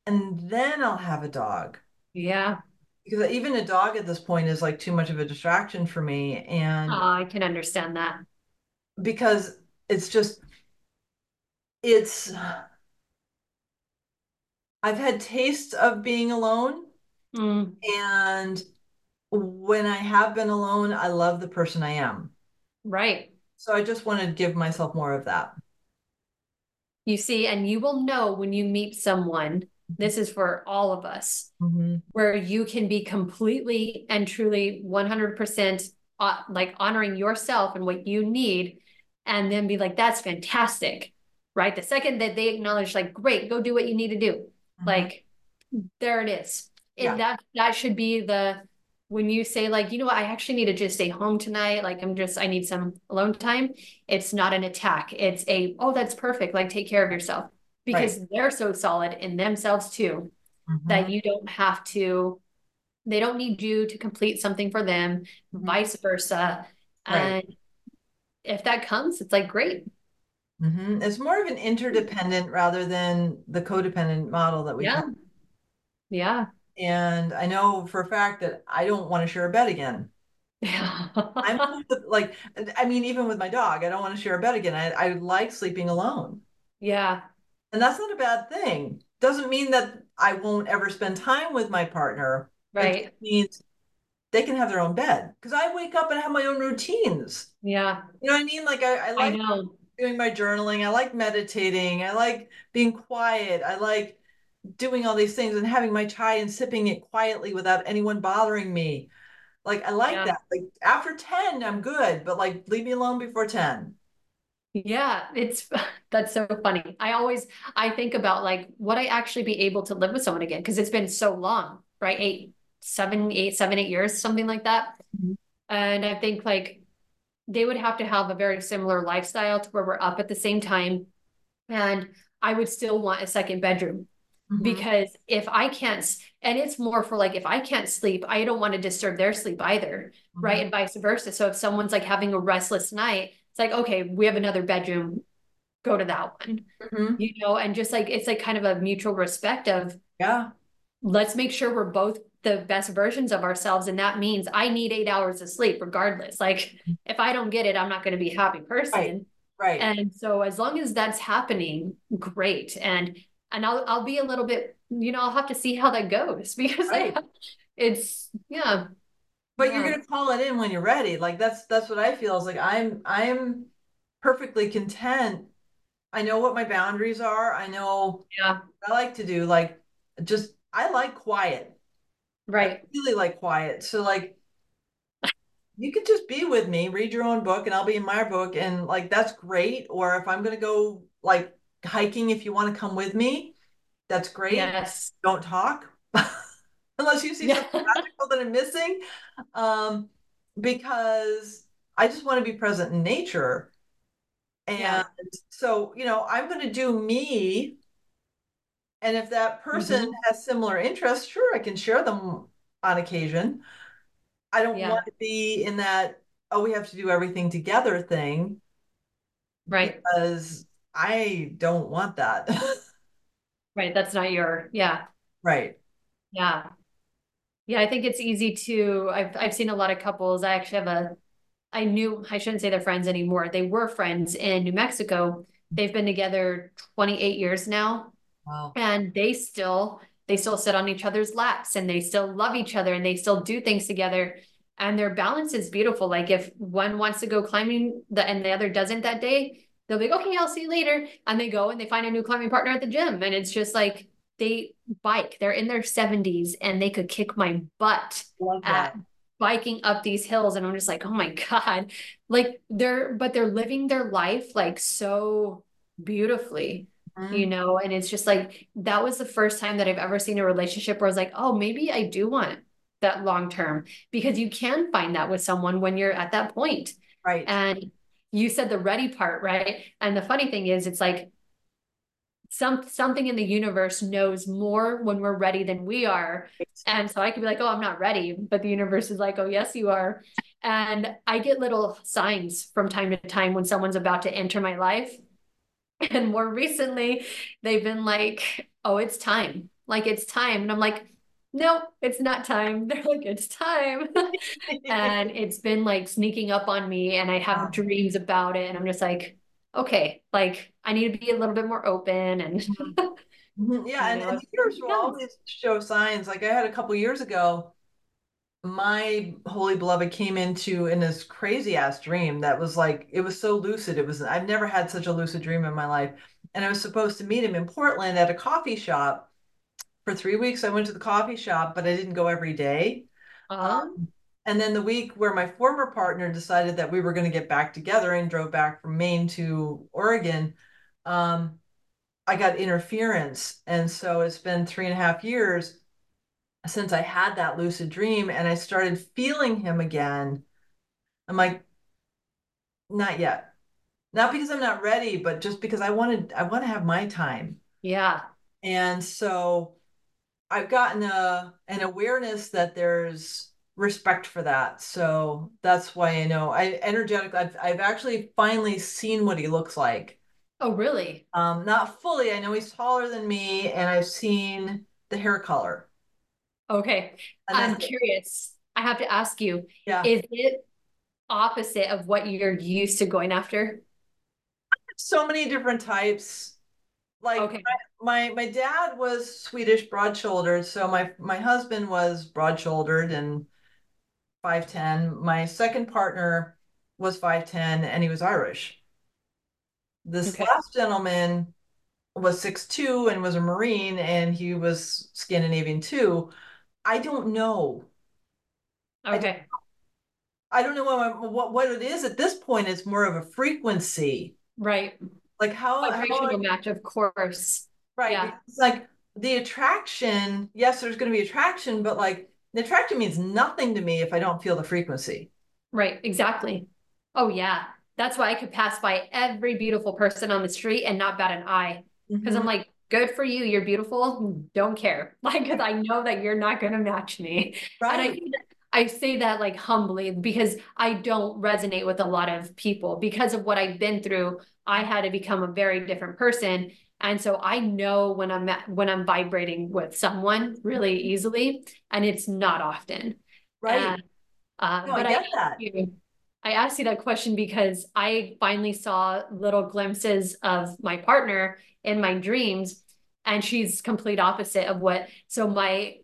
And then I'll have a dog. Yeah. Because even a dog at this point is like too much of a distraction for me. And oh, I can understand that. Because it's just, it's, I've had tastes of being alone. Mm. And when I have been alone, I love the person I am. Right. So I just want to give myself more of that. You see, and you will know when you meet someone, this is for all of us, mm-hmm. where you can be completely and truly 100% uh, like honoring yourself and what you need, and then be like, that's fantastic. Right. The second that they acknowledge, like, great, go do what you need to do. Mm-hmm. Like, there it is. Yeah. And that that should be the when you say like you know what i actually need to just stay home tonight like i'm just i need some alone time it's not an attack it's a oh that's perfect like take care of yourself because right. they're so solid in themselves too mm-hmm. that you don't have to they don't need you to complete something for them mm-hmm. vice versa right. and if that comes it's like great mm-hmm. it's more of an interdependent rather than the codependent model that we yeah have. yeah and I know for a fact that I don't want to share a bed again. Yeah. I'm like, I mean, even with my dog, I don't want to share a bed again. I, I like sleeping alone. Yeah. And that's not a bad thing. Doesn't mean that I won't ever spend time with my partner. Right. It means they can have their own bed because I wake up and have my own routines. Yeah. You know what I mean? Like I, I like I doing my journaling. I like meditating. I like being quiet. I like doing all these things and having my chai and sipping it quietly without anyone bothering me. Like I like yeah. that. Like after 10, I'm good, but like leave me alone before 10. Yeah, it's that's so funny. I always I think about like would I actually be able to live with someone again? Because it's been so long, right? Eight, seven, eight, seven, eight years, something like that. Mm-hmm. And I think like they would have to have a very similar lifestyle to where we're up at the same time. And I would still want a second bedroom Mm-hmm. Because if I can't, and it's more for like, if I can't sleep, I don't want to disturb their sleep either. Mm-hmm. Right. And vice versa. So if someone's like having a restless night, it's like, okay, we have another bedroom, go to that one, mm-hmm. you know, and just like, it's like kind of a mutual respect of, yeah, let's make sure we're both the best versions of ourselves. And that means I need eight hours of sleep regardless. Like if I don't get it, I'm not going to be a happy person. Right. Right. And so as long as that's happening, great. And and I'll I'll be a little bit, you know, I'll have to see how that goes because right. I, it's yeah. But yeah. you're gonna call it in when you're ready. Like that's that's what I feel is like I'm I'm perfectly content. I know what my boundaries are. I know yeah I like to do. Like just I like quiet. Right. I really like quiet. So like you could just be with me, read your own book, and I'll be in my book, and like that's great. Or if I'm gonna go like hiking if you want to come with me. That's great. Yes. Don't talk unless you see yeah. something magical that I'm missing. Um, because I just want to be present in nature. And yeah. so, you know, I'm going to do me. And if that person mm-hmm. has similar interests, sure, I can share them on occasion. I don't yeah. want to be in that, oh, we have to do everything together thing. Right. Because I don't want that. right. That's not your, yeah. Right. Yeah. Yeah. I think it's easy to, I've, I've seen a lot of couples. I actually have a, I knew, I shouldn't say they're friends anymore. They were friends in New Mexico. They've been together 28 years now. Wow. And they still, they still sit on each other's laps and they still love each other and they still do things together and their balance is beautiful like if one wants to go climbing the and the other doesn't that day they'll be like, okay, I'll see you later. And they go and they find a new climbing partner at the gym. And it's just like they bike, they're in their 70s and they could kick my butt at biking up these hills. And I'm just like, oh my God. Like they're, but they're living their life like so beautifully. Mm-hmm. You know, and it's just like that was the first time that I've ever seen a relationship where I was like, oh, maybe I do want that long term because you can find that with someone when you're at that point. Right. And you said the ready part, right? And the funny thing is, it's like some something in the universe knows more when we're ready than we are. And so I could be like, oh, I'm not ready. But the universe is like, oh, yes, you are. And I get little signs from time to time when someone's about to enter my life. And more recently, they've been like, oh, it's time. Like, it's time. And I'm like, no, it's not time. They're like, it's time. and it's been like sneaking up on me, and I have dreams about it. And I'm just like, okay, like, I need to be a little bit more open. And Mhm. yeah, and, know, and will always show signs. Like I had a couple years ago, my holy beloved came into in this crazy ass dream that was like it was so lucid. It was I've never had such a lucid dream in my life. And I was supposed to meet him in Portland at a coffee shop for three weeks. I went to the coffee shop, but I didn't go every day. um, And then the week where my former partner decided that we were going to get back together and drove back from Maine to Oregon, um, I got interference. And so it's been three and a half years since I had that lucid dream and I started feeling him again. I'm like, not yet. Not because I'm not ready, but just because I wanted, I want to have my time. yeah. And so I've gotten a an awareness that there's respect for that. So that's why I know I energetic I've I've actually finally seen what he looks like. Oh, really? Um, not fully. I know he's taller than me and I've seen the hair color. Okay. And I'm curious. I have to ask you, yeah. is it opposite of what you're used to going after? so many different types. Like Okay. my, my my dad was Swedish broad-shouldered, so my my husband was broad-shouldered and 5'10. My second partner was 5'10 and he was Irish. This Okay. last gentleman was 6'2 and was a Marine and he was Scandinavian too. I don't know. I don't- Okay. I don't know what, what what it is at this point. It's more of a frequency. Right. Like how, how Vibrational match, of course. Right. Yeah. It's like the attraction, yes, there's going to be attraction, but like the attraction means nothing to me if I don't feel the frequency. Right. Exactly. Oh, yeah. That's why I could pass by every beautiful person on the street and not bat an eye. Because I'm Mhm. like, good for you. You're beautiful. Don't care. Like, because I know that you're not going to match me. And I Right. I say that like humbly because I don't resonate with a lot of people because of what I've been through. I had to become a very different person. And so I know when I'm at, when I'm vibrating with someone really easily, and it's not often. Right. And, uh, No, I but get asked that. you- I asked you that question because I finally saw little glimpses of my partner in my dreams, and she's complete opposite of what. So my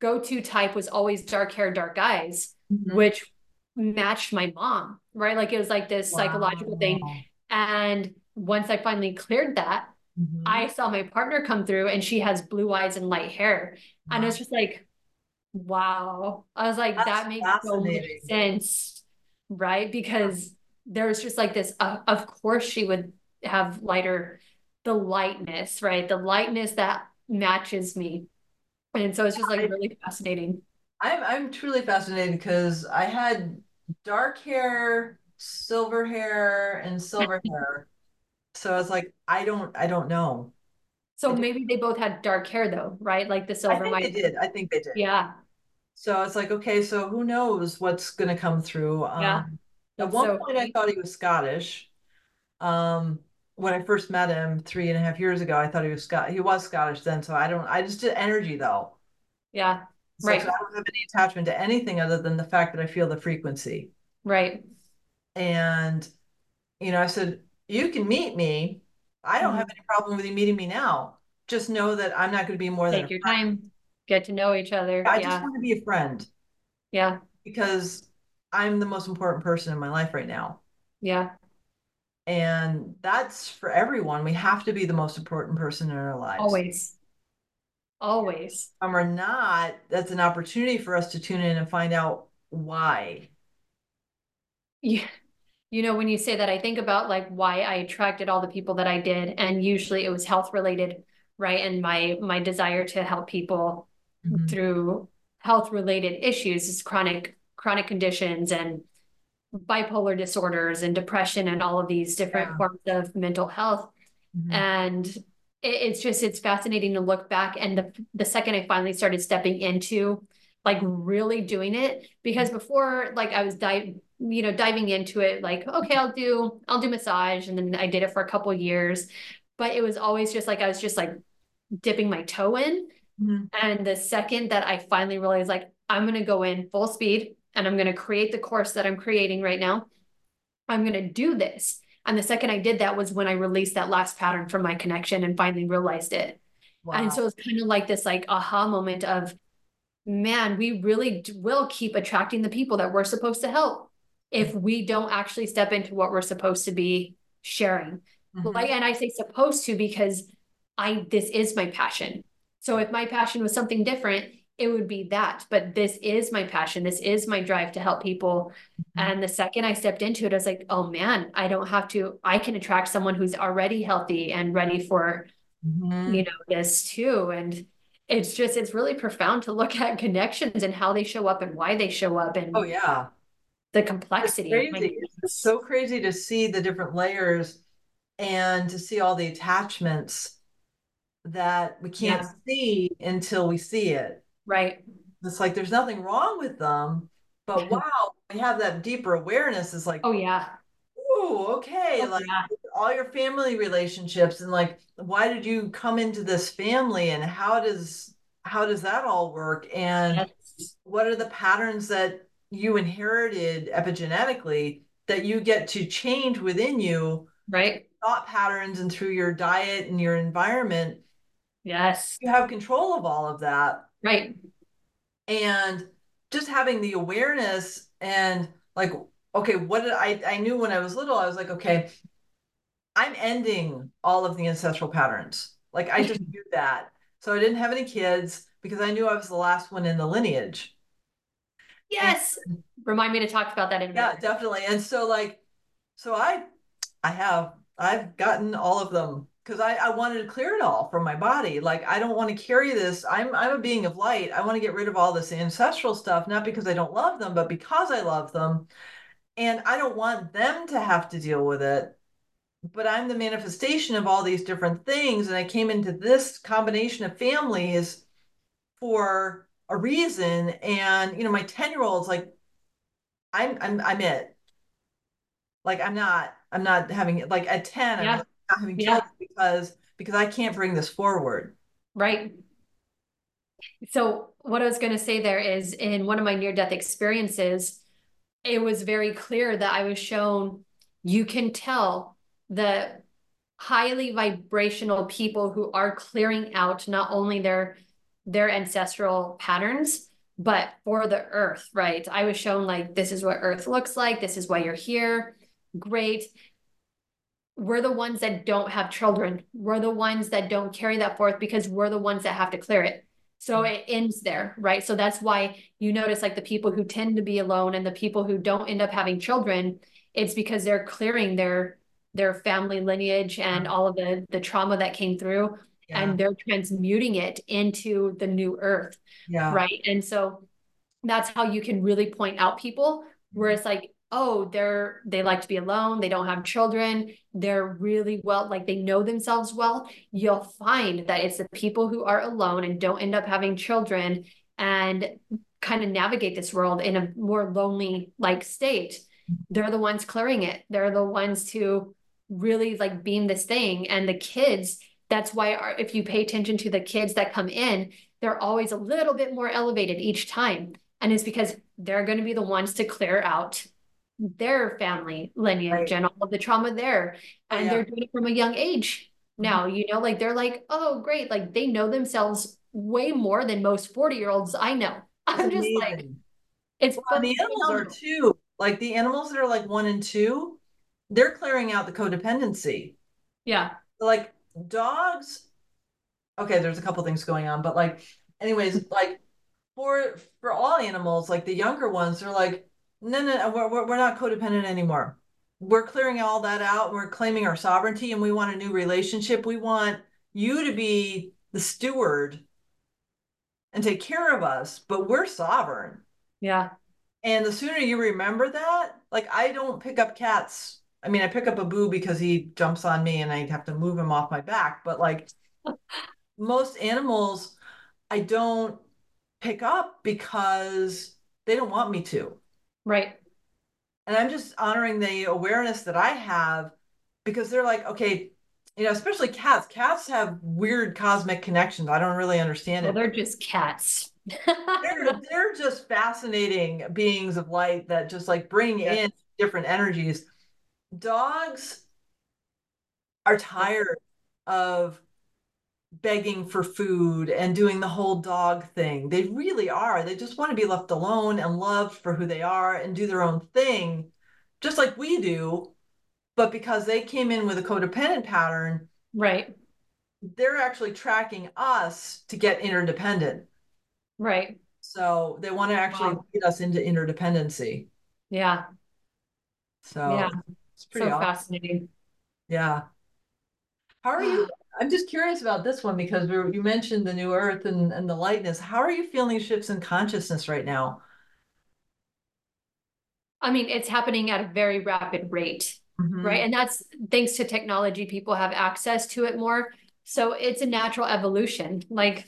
go-to type was always dark hair, dark eyes, Mhm. which matched my mom, right? Like it was like this psychological thing. And once I finally cleared that, Mhm. I saw my partner come through and she has blue eyes and light hair. And it's just like, wow. I was like, That's that makes so much sense, right? Because there's just like this, uh, of course, she would have lighter, the lightness, right? The lightness that matches me. And so it's just like really fascinating. I'm I'm truly fascinated because I had dark hair, silver hair, and silver hair. So I was like I don't I don't know. So I maybe they both had dark hair though, right? Like the I silver think they did. I think they did. Yeah. So it's like, okay, so who knows what's gonna come through? Yeah. Um, at one so point I thought he was Scottish. Um, when I first met him three and a half years ago, I thought he was Scot he was Scottish then, so I don't I just did energy though. Yeah. So, Right. so I don't have any attachment to anything other than the fact that I feel the frequency. Right. And you know, I said, you can meet me. I don't Mm-hmm. have any problem with you meeting me now. Just know that I'm not going to be more than Take a your friend. time, get to know each other. I just want to be a friend Yeah. because I'm the most important person in my life right now. Yeah. And that's for everyone. We have to be the most important person in our lives. Always. Always. And we're not, that's an opportunity for us to tune in and find out why. Yeah. You know, when you say that, I think about like why I attracted all the people that I did, and usually it was health related, right? And my my desire to help people Mhm. through health related issues is chronic chronic conditions and bipolar disorders and depression and all of these different Yeah. forms of mental health. Mhm. and it, it's just it's fascinating to look back and the the second I finally started stepping into like really doing it because before like I was dive you know diving into it like okay I'll do I'll do massage and then I did it for a couple years but it was always just like I was just like dipping my toe in. Mhm. And the second that I finally realized, like, I'm going to go in full speed and I'm going to create the course that I'm creating right now, I'm going to do this. And the second I did that was when I released that last pattern from my connection and finally realized it. Wow. And so it's kind of like this like aha moment of, man, we really will keep attracting the people that we're supposed to help if we don't actually step into what we're supposed to be sharing. Mhm. Like, and I say supposed to because I this is my passion. So if my passion was something different, it would be that. But this is my passion. This is my drive to help people. Mhm. And the second I stepped into it, I was like, oh man, I don't have to, I can attract someone who's already healthy and ready for, Mhm. you know, this too. And it's just, it's really profound to look at connections and how they show up and why they show up and Oh yeah. the complexity. My crazy. It's so crazy to see the different layers and to see all the attachments that we can't Yeah. see until we see it. Right. It's like there's nothing wrong with them, but wow, we have that deeper awareness. It's like, Oh yeah. ooh, okay, Oh, like yeah. All your family relationships and like why did you come into this family and how does how does that all work? And Yes. what are the patterns that you inherited epigenetically that you get to change within you Right. thought patterns and through your diet and your environment Yes. you have control of all of that Right. and just having the awareness and like okay what did i i knew when i was little i was like okay i'm ending all of the ancestral patterns like i just knew that so i didn't have any kids because i knew i was the last one in the lineage Yes. Remind me to talk about that in a Yeah, minute. definitely. And so like, so I, I have, I've gotten all of them because I, I wanted to clear it all from my body. Like, I don't want to carry this. I'm, I'm a being of light. I want to get rid of all this ancestral stuff, not because I don't love them, but because I love them. And I don't want them to have to deal with it. But I'm the manifestation of all these different things. And I came into this combination of families for a reason. And, you know, my 10 year old's like, I'm I'm I'm it. Like I'm not I'm not having it. like at 10 I'm not having Yeah. because because I can't bring this forward. Right. So, what I was going to say there is in one of my near death experiences, it was very clear that I was shown you can tell the highly vibrational people who are clearing out not only their their ancestral patterns but for the earth right? I was shown like this is what earth looks like. This is why you're here. Great. We're the ones that don't have children. We're the ones that don't carry that forth because we're the ones that have to clear it. So mm-hmm. it ends there right? So that's why you notice like the people who tend to be alone and the people who don't end up having children it's because they're clearing their their family lineage and all of the the trauma that came through Yeah. and they're transmuting it into the new earth yeah. right? And so that's how you can really point out people where mm-hmm. it's like oh they're they like to be alone they don't have children they're really well like they know themselves well. You'll find that it's the people who are alone and don't end up having children and kind of navigate this world in a more lonely like state. Mm-hmm. They're the ones clearing it. They're the ones to really like beam this thing. And the kids that's why our, if you pay attention to the kids that come in they're always a little bit more elevated each time. And it's because they're going to be the ones to clear out their family lineage Right. and all of the trauma there. And yeah. they're doing it from a young age mm-hmm. now you know like they're like oh great. Like they know themselves way more than most 40 year olds i know. I'm just like it's Well, the animals are too. Like the animals that are like one and two, they're clearing out the codependency. yeah Like dogs, okay, there's a couple things going on, but like, anyways, like for for all animals, like the younger ones, they're like, no, no, no, we're we're, we're not codependent anymore. We're clearing all that out. We're claiming our sovereignty, and we want a new relationship. We want you to be the steward and take care of us, but we're sovereign. yeah And the sooner you remember that, like I don't pick up cats. I mean, I pick up a boo because he jumps on me and I have to move him off my back. But like most animals, I don't pick up because they don't want me to. right And I'm just honoring the awareness that I have because they're like, okay, you know, especially cats. Cats have weird cosmic connections. I don't really understand well, it. they're just cats. they're, they're just fascinating beings of light that just like bring yeah. in different energies. Dogs are tired of begging for food and doing the whole dog thing. They really are. They just want to be left alone and loved for who they are and do their own thing, just like we do. But because they came in with a codependent pattern, right? They're actually tracking us to get interdependent. Right. So they want to actually wow. lead us into interdependency. Yeah. So yeah, pretty so awesome. fascinating. Yeah. How are you? I'm just curious about this one because we you mentioned the new earth and, and the lightness. How are you feeling shifts in consciousness right now? I mean, it's happening at a very rapid rate, mm-hmm. right? And that's thanks to technology, people have access to it more. So it's a natural evolution. Like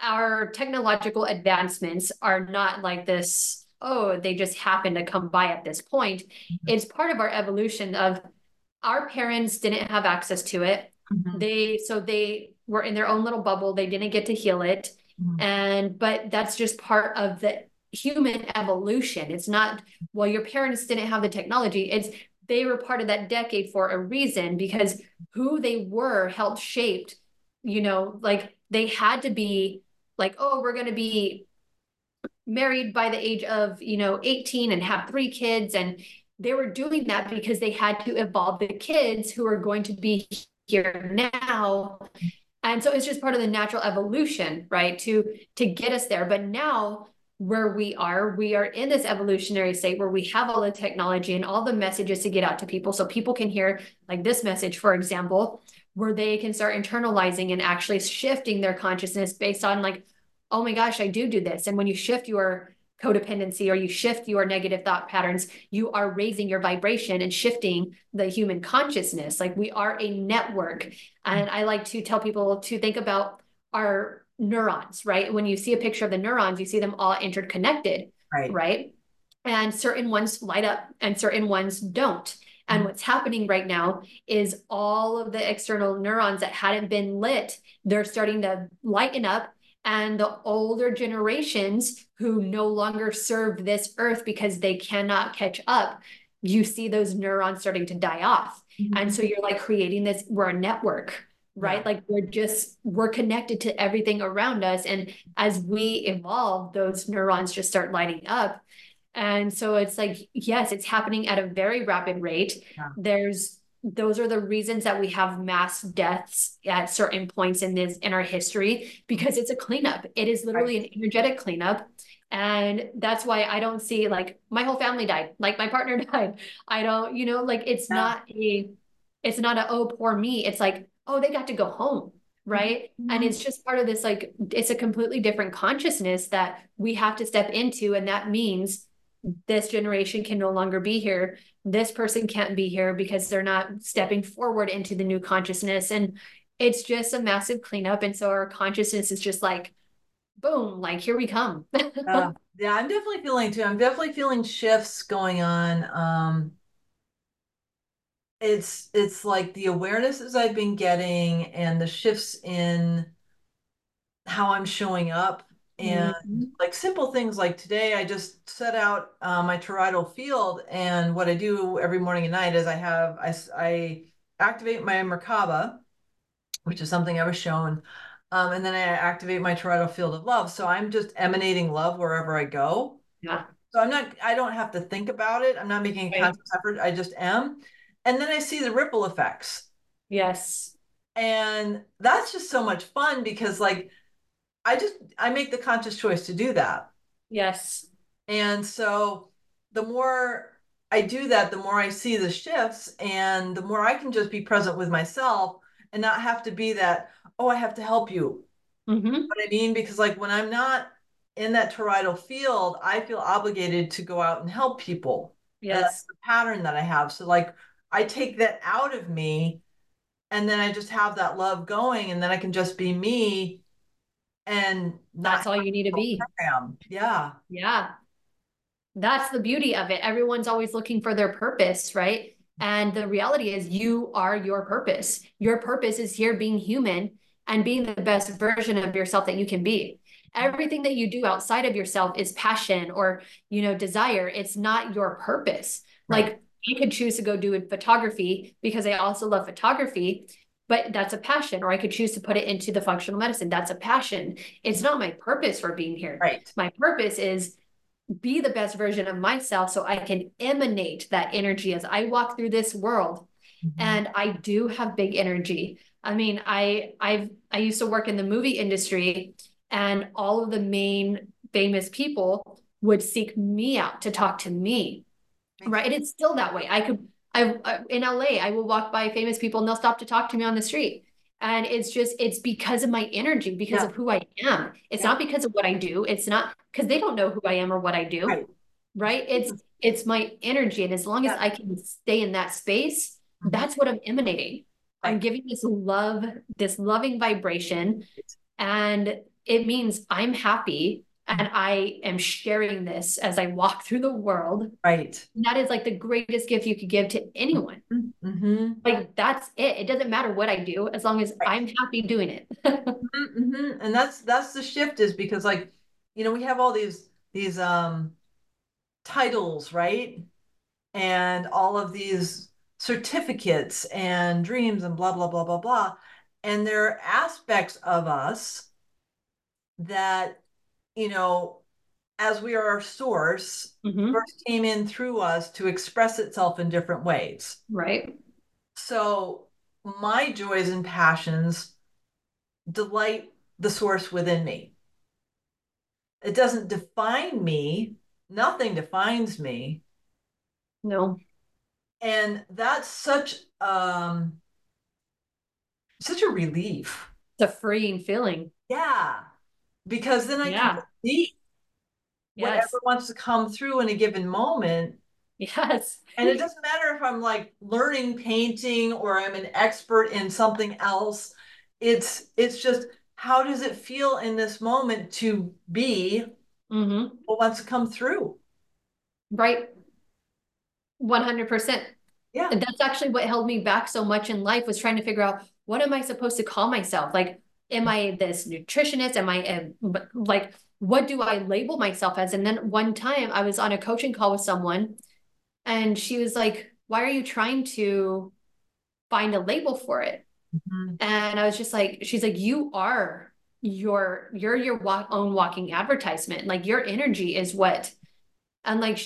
our technological advancements are not like this, oh, they just happen to come by at this point. Mm-hmm. It's part of our evolution of our parents didn't have access to it. Mm-hmm. They so they were in their own little bubble. They didn't get to heal it. Mm-hmm. And but that's just part of the human evolution. It's not well, your parents didn't have the technology. It's they were part of that decade for a reason because who they were helped shaped, you know, like they had to be like, oh, we're going to be married by the age of, you know, 18 and have three kids. And they were doing that because they had to evolve the kids who are going to be here now. And so it's just part of the natural evolution, right? To to get us there. But now where we are, we are in this evolutionary state where we have all the technology and all the messages to get out to people. So people can hear like this message, for example, where they can start internalizing and actually shifting their consciousness based on like, oh my gosh, I do do this. And when you shift your codependency or you shift your negative thought patterns, you are raising your vibration and shifting the human consciousness. Like we are a network. And I like to tell people to think about our neurons, right? When you see a picture of the neurons, you see them all interconnected, right? right? And certain ones light up and certain ones don't. And mm-hmm. what's happening right now is all of the external neurons that hadn't been lit, they're starting to lighten up. And the older generations who no longer serve this earth because they cannot catch up, you see those neurons starting to die off. Mm-hmm. And so you're like creating this, we're a network, right? Yeah. Like we're just, we're connected to everything around us. And as we evolve, those neurons just start lighting up. And so it's like, yes, it's happening at a very rapid rate. Yeah. There's those are the reasons that we have mass deaths at certain points in this in our history because it's a cleanup. It is literally an energetic cleanup. And that's why I don't see like my whole family died, like my partner died. I don't, you know, like it's yeah. not a it's not a oh poor me. It's like, oh, they got to go home right mm-hmm. and it's just part of this like it's a completely different consciousness that we have to step into and that means this generation can no longer be here this person can't be here because they're not stepping forward into the new consciousness. And it's just a massive cleanup. And so our consciousness is just like boom like here we come. Uh, yeah i'm definitely feeling too. I'm definitely feeling shifts going on. Um it's it's like the awarenesses i've been getting and the shifts in how i'm showing up and mm-hmm. like simple things like today i just set out uh, my toroidal field and what i do every morning and night is i have i, I activate my merkaba which is something i was shown um, and then i activate my toroidal field of love. So i'm just emanating love wherever i go. Yeah. So i'm not i don't have to think about it. I'm not making a right. conscious effort. I just am. And then i see the ripple effects. Yes. And that's just so much fun because like I just I make the conscious choice to do that. Yes. And so the more I do that, the more I see the shifts and the more I can just be present with myself and not have to be that, oh, I have to help you. Mm-hmm. What I mean? Because like when I'm not in that toroidal field, I feel obligated to go out and help people. Yes. That's the pattern that I have. So like I take that out of me and then I just have that love going and then I can just be me and that's all you need to be. Program. Yeah. Yeah. That's the beauty of it. Everyone's always looking for their purpose, right? And the reality is, you are your purpose. Your purpose is here being human and being the best version of yourself that you can be. Everything that you do outside of yourself is passion or, you know, desire. It's not your purpose. Right. Like I could choose to go do photography because I also love photography, but that's a passion. Or I could choose to put it into the functional medicine. That's a passion. It's not my purpose for being here. Right. My purpose is be the best version of myself so I can emanate that energy as I walk through this world. Mm-hmm. And I do have big energy. I mean, I I've I used to work in the movie industry and all of the main famous people would seek me out to talk to me. Right? And it's still that way. I could I, I in LA, I will walk by famous people and they'll stop to talk to me on the street and it's just it's because of my energy because yeah. of who i am it's yeah. not because of what i do it's not because they don't know who i am or what i do right, right? it's it's my energy and as long yeah. as i can stay in that space mm-hmm. that's what i'm emanating right. i'm giving this love this loving vibration and it means i'm happy and I am sharing this as I walk through the world. Right. That is like the greatest gift you could give to anyone. Mm-hmm. Like that's it. It doesn't matter what I do as long as right. I'm happy doing it. Mm-hmm, mm-hmm. And that's that's the shift is because like you know we have all these these um titles right and all of these certificates and dreams and blah blah blah blah blah and there are aspects of us that you know, as we are our source, mm-hmm. first came in through us to express itself in different ways. Right. So my joys and passions delight the source within me. It doesn't define me. Nothing defines me. No. And that's such um such a relief. It's a freeing feeling. Yeah because then I yeah. can see yes. whatever wants to come through in a given moment. Yes. and it doesn't matter if I'm like learning painting or I'm an expert in something else. It's it's just how does it feel in this moment to be mm-hmm. what wants to come through? Right. 100%. Yeah. And that's actually what held me back so much in life was trying to figure out what am I supposed to call myself? Like, am I this nutritionist? Am I a, like, what do I label myself as? And then one time I was on a coaching call with someone and she was like, why are you trying to find a label for it? Mm-hmm. And I was just like, she's like, you are your, you're your walk, own walking advertisement. Like your energy is what, and like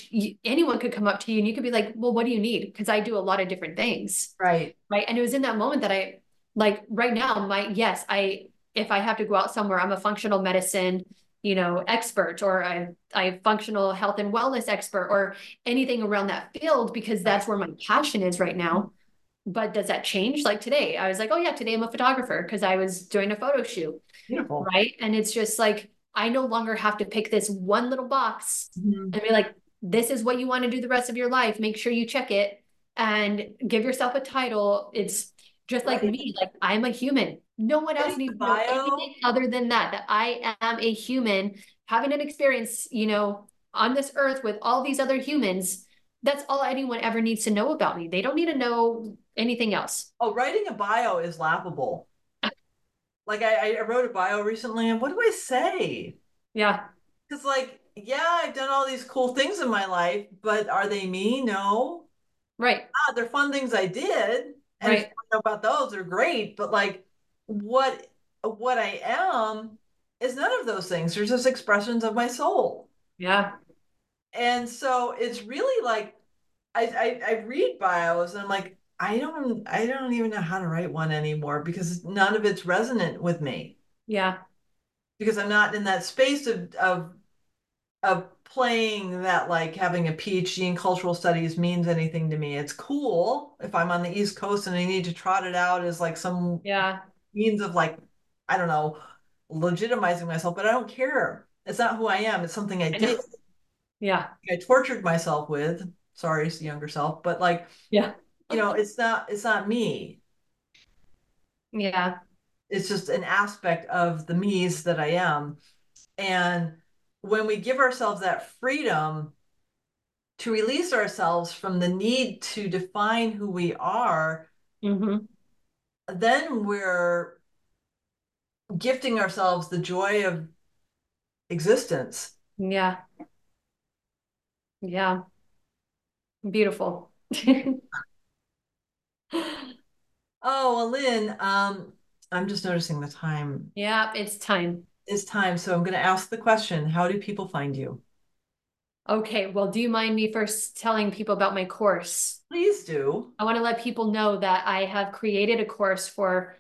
anyone could come up to you and you could be like, well, what do you need? Because I do a lot of different things. Right. Right. And it was in that moment that I, like right now, my, yes, I, if I have to go out somewhere, I'm a functional medicine, you know, expert or I I functional health and wellness expert or anything around that field because that's where my passion is right now. But does that change? Like today, I was like, oh yeah, today I'm a photographer because I was doing a photo shoot. Beautiful. Right. And it's just like I no longer have to pick this one little box mm-hmm. and be like, this is what you want to do the rest of your life. Make sure you check it and give yourself a title. It's just like me. Like I'm a human. No one else needs to know anything other than that, that I am a human having an experience, you know, on this earth with all these other humans. That's all anyone ever needs to know about me. They don't need to know anything else. Oh, writing a bio is laughable. like I, I wrote a bio recently, and what do I say? Yeah. Because like, yeah, I've done all these cool things in my life, but are they me? No. Right. Ah, they're fun things I did. And right. about those, they're great. But like what what I am is none of those things. They're just expressions of my soul. Yeah. And so it's really like I, I, I read bios and I'm like, I don't I don't even know how to write one anymore because none of it's resonant with me. Yeah. Because I'm not in that space of of of playing that like having a PhD in cultural studies means anything to me. It's cool if I'm on the East Coast and I need to trot it out as like some yeah means of like, I don't know, legitimizing myself, but I don't care. It's not who I am. It's something I, I did. Know. Yeah. I tortured myself with. Sorry, younger self, but like, yeah, you know, it's not it's not me. Yeah. It's just an aspect of the me's that I am. And when we give ourselves that freedom, to release ourselves from the need to define who we are, hmm then we're gifting ourselves the joy of existence. Yeah. Yeah. Beautiful. Oh, well, Linn, um, I'm just noticing the time Yeah, it's time. It's time. So I'm going to ask the question, how do people find you? Okay, well, do you mind me first telling people about my course? Please do. I want to let people know that I have created a course for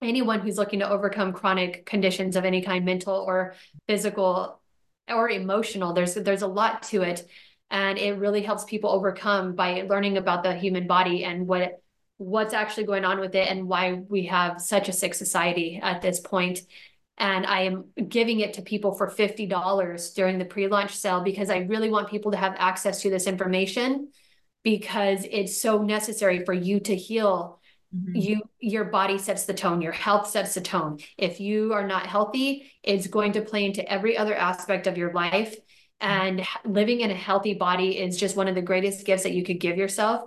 anyone who's looking to overcome chronic conditions of any kind, mental or physical or emotional. There's there's a lot to it, and it really helps people overcome by learning about the human body and what what's actually going on with it and why we have such a sick society at this point. And I am giving it to people for $50 during the pre-launch sale because I really want people to have access to this information because it's so necessary for you to heal. Mhm. you your body sets the tone your health sets the tone. If you are not healthy it's going to play into every other aspect of your life. And h- living in a healthy body is just one of the greatest gifts that you could give yourself.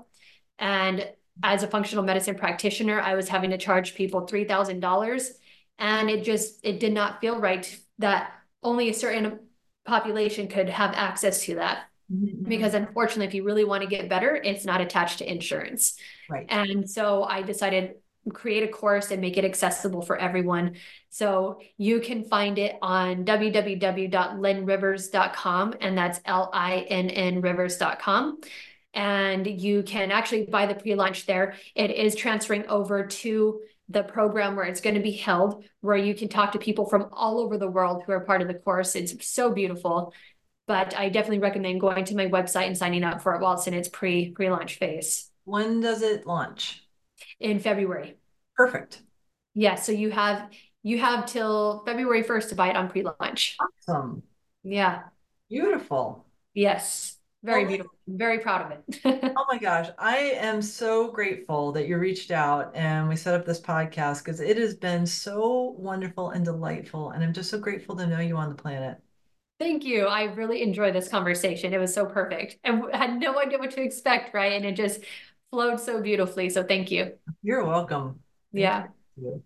And as a functional medicine practitioner i was having to charge people $3000 and it just it did not feel right that only a certain population could have access to that Mhm. because unfortunately if you really want to get better it's not attached to insurance right. and so I decided create a course and make it accessible for everyone. So you can find it on www.linnrivers.com and that's L-I-N-N rivers.com. And you can actually buy the pre-launch there. It is transferring over to the program where it's going to be held, where you can talk to people from all over the world who are part of the course. It's so beautiful. But I definitely recommend going to my website and signing up for it while it's in its pre pre-launch phase When does it launch? in February. Perfect. Yeah, so you have you have till February 1st to buy it on pre-launch. Awesome. Yeah. Beautiful. Yes. Very Well, beautiful. I'm very proud of it. Oh my gosh, I am so grateful that you reached out and we set up this podcast because it has been so wonderful and delightful. And I'm just so grateful to know you on the planet. Thank you. I really enjoyed this conversation. It was so perfect. and had no idea what to expect, right? And it just flowed so beautifully. So thank you. You're welcome. Thank Yeah. you.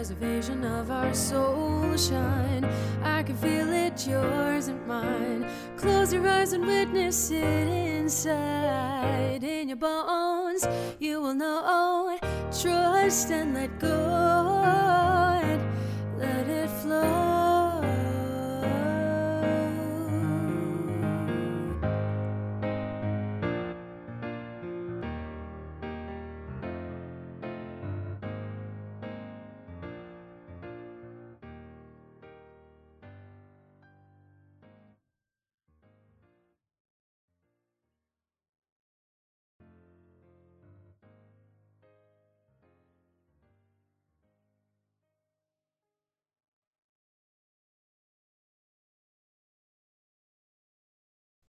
Preservation of our soul shine? I can feel it, yours and mine. Close your eyes and witness it inside. In your bones, you will know. Trust and let go. And let it flow.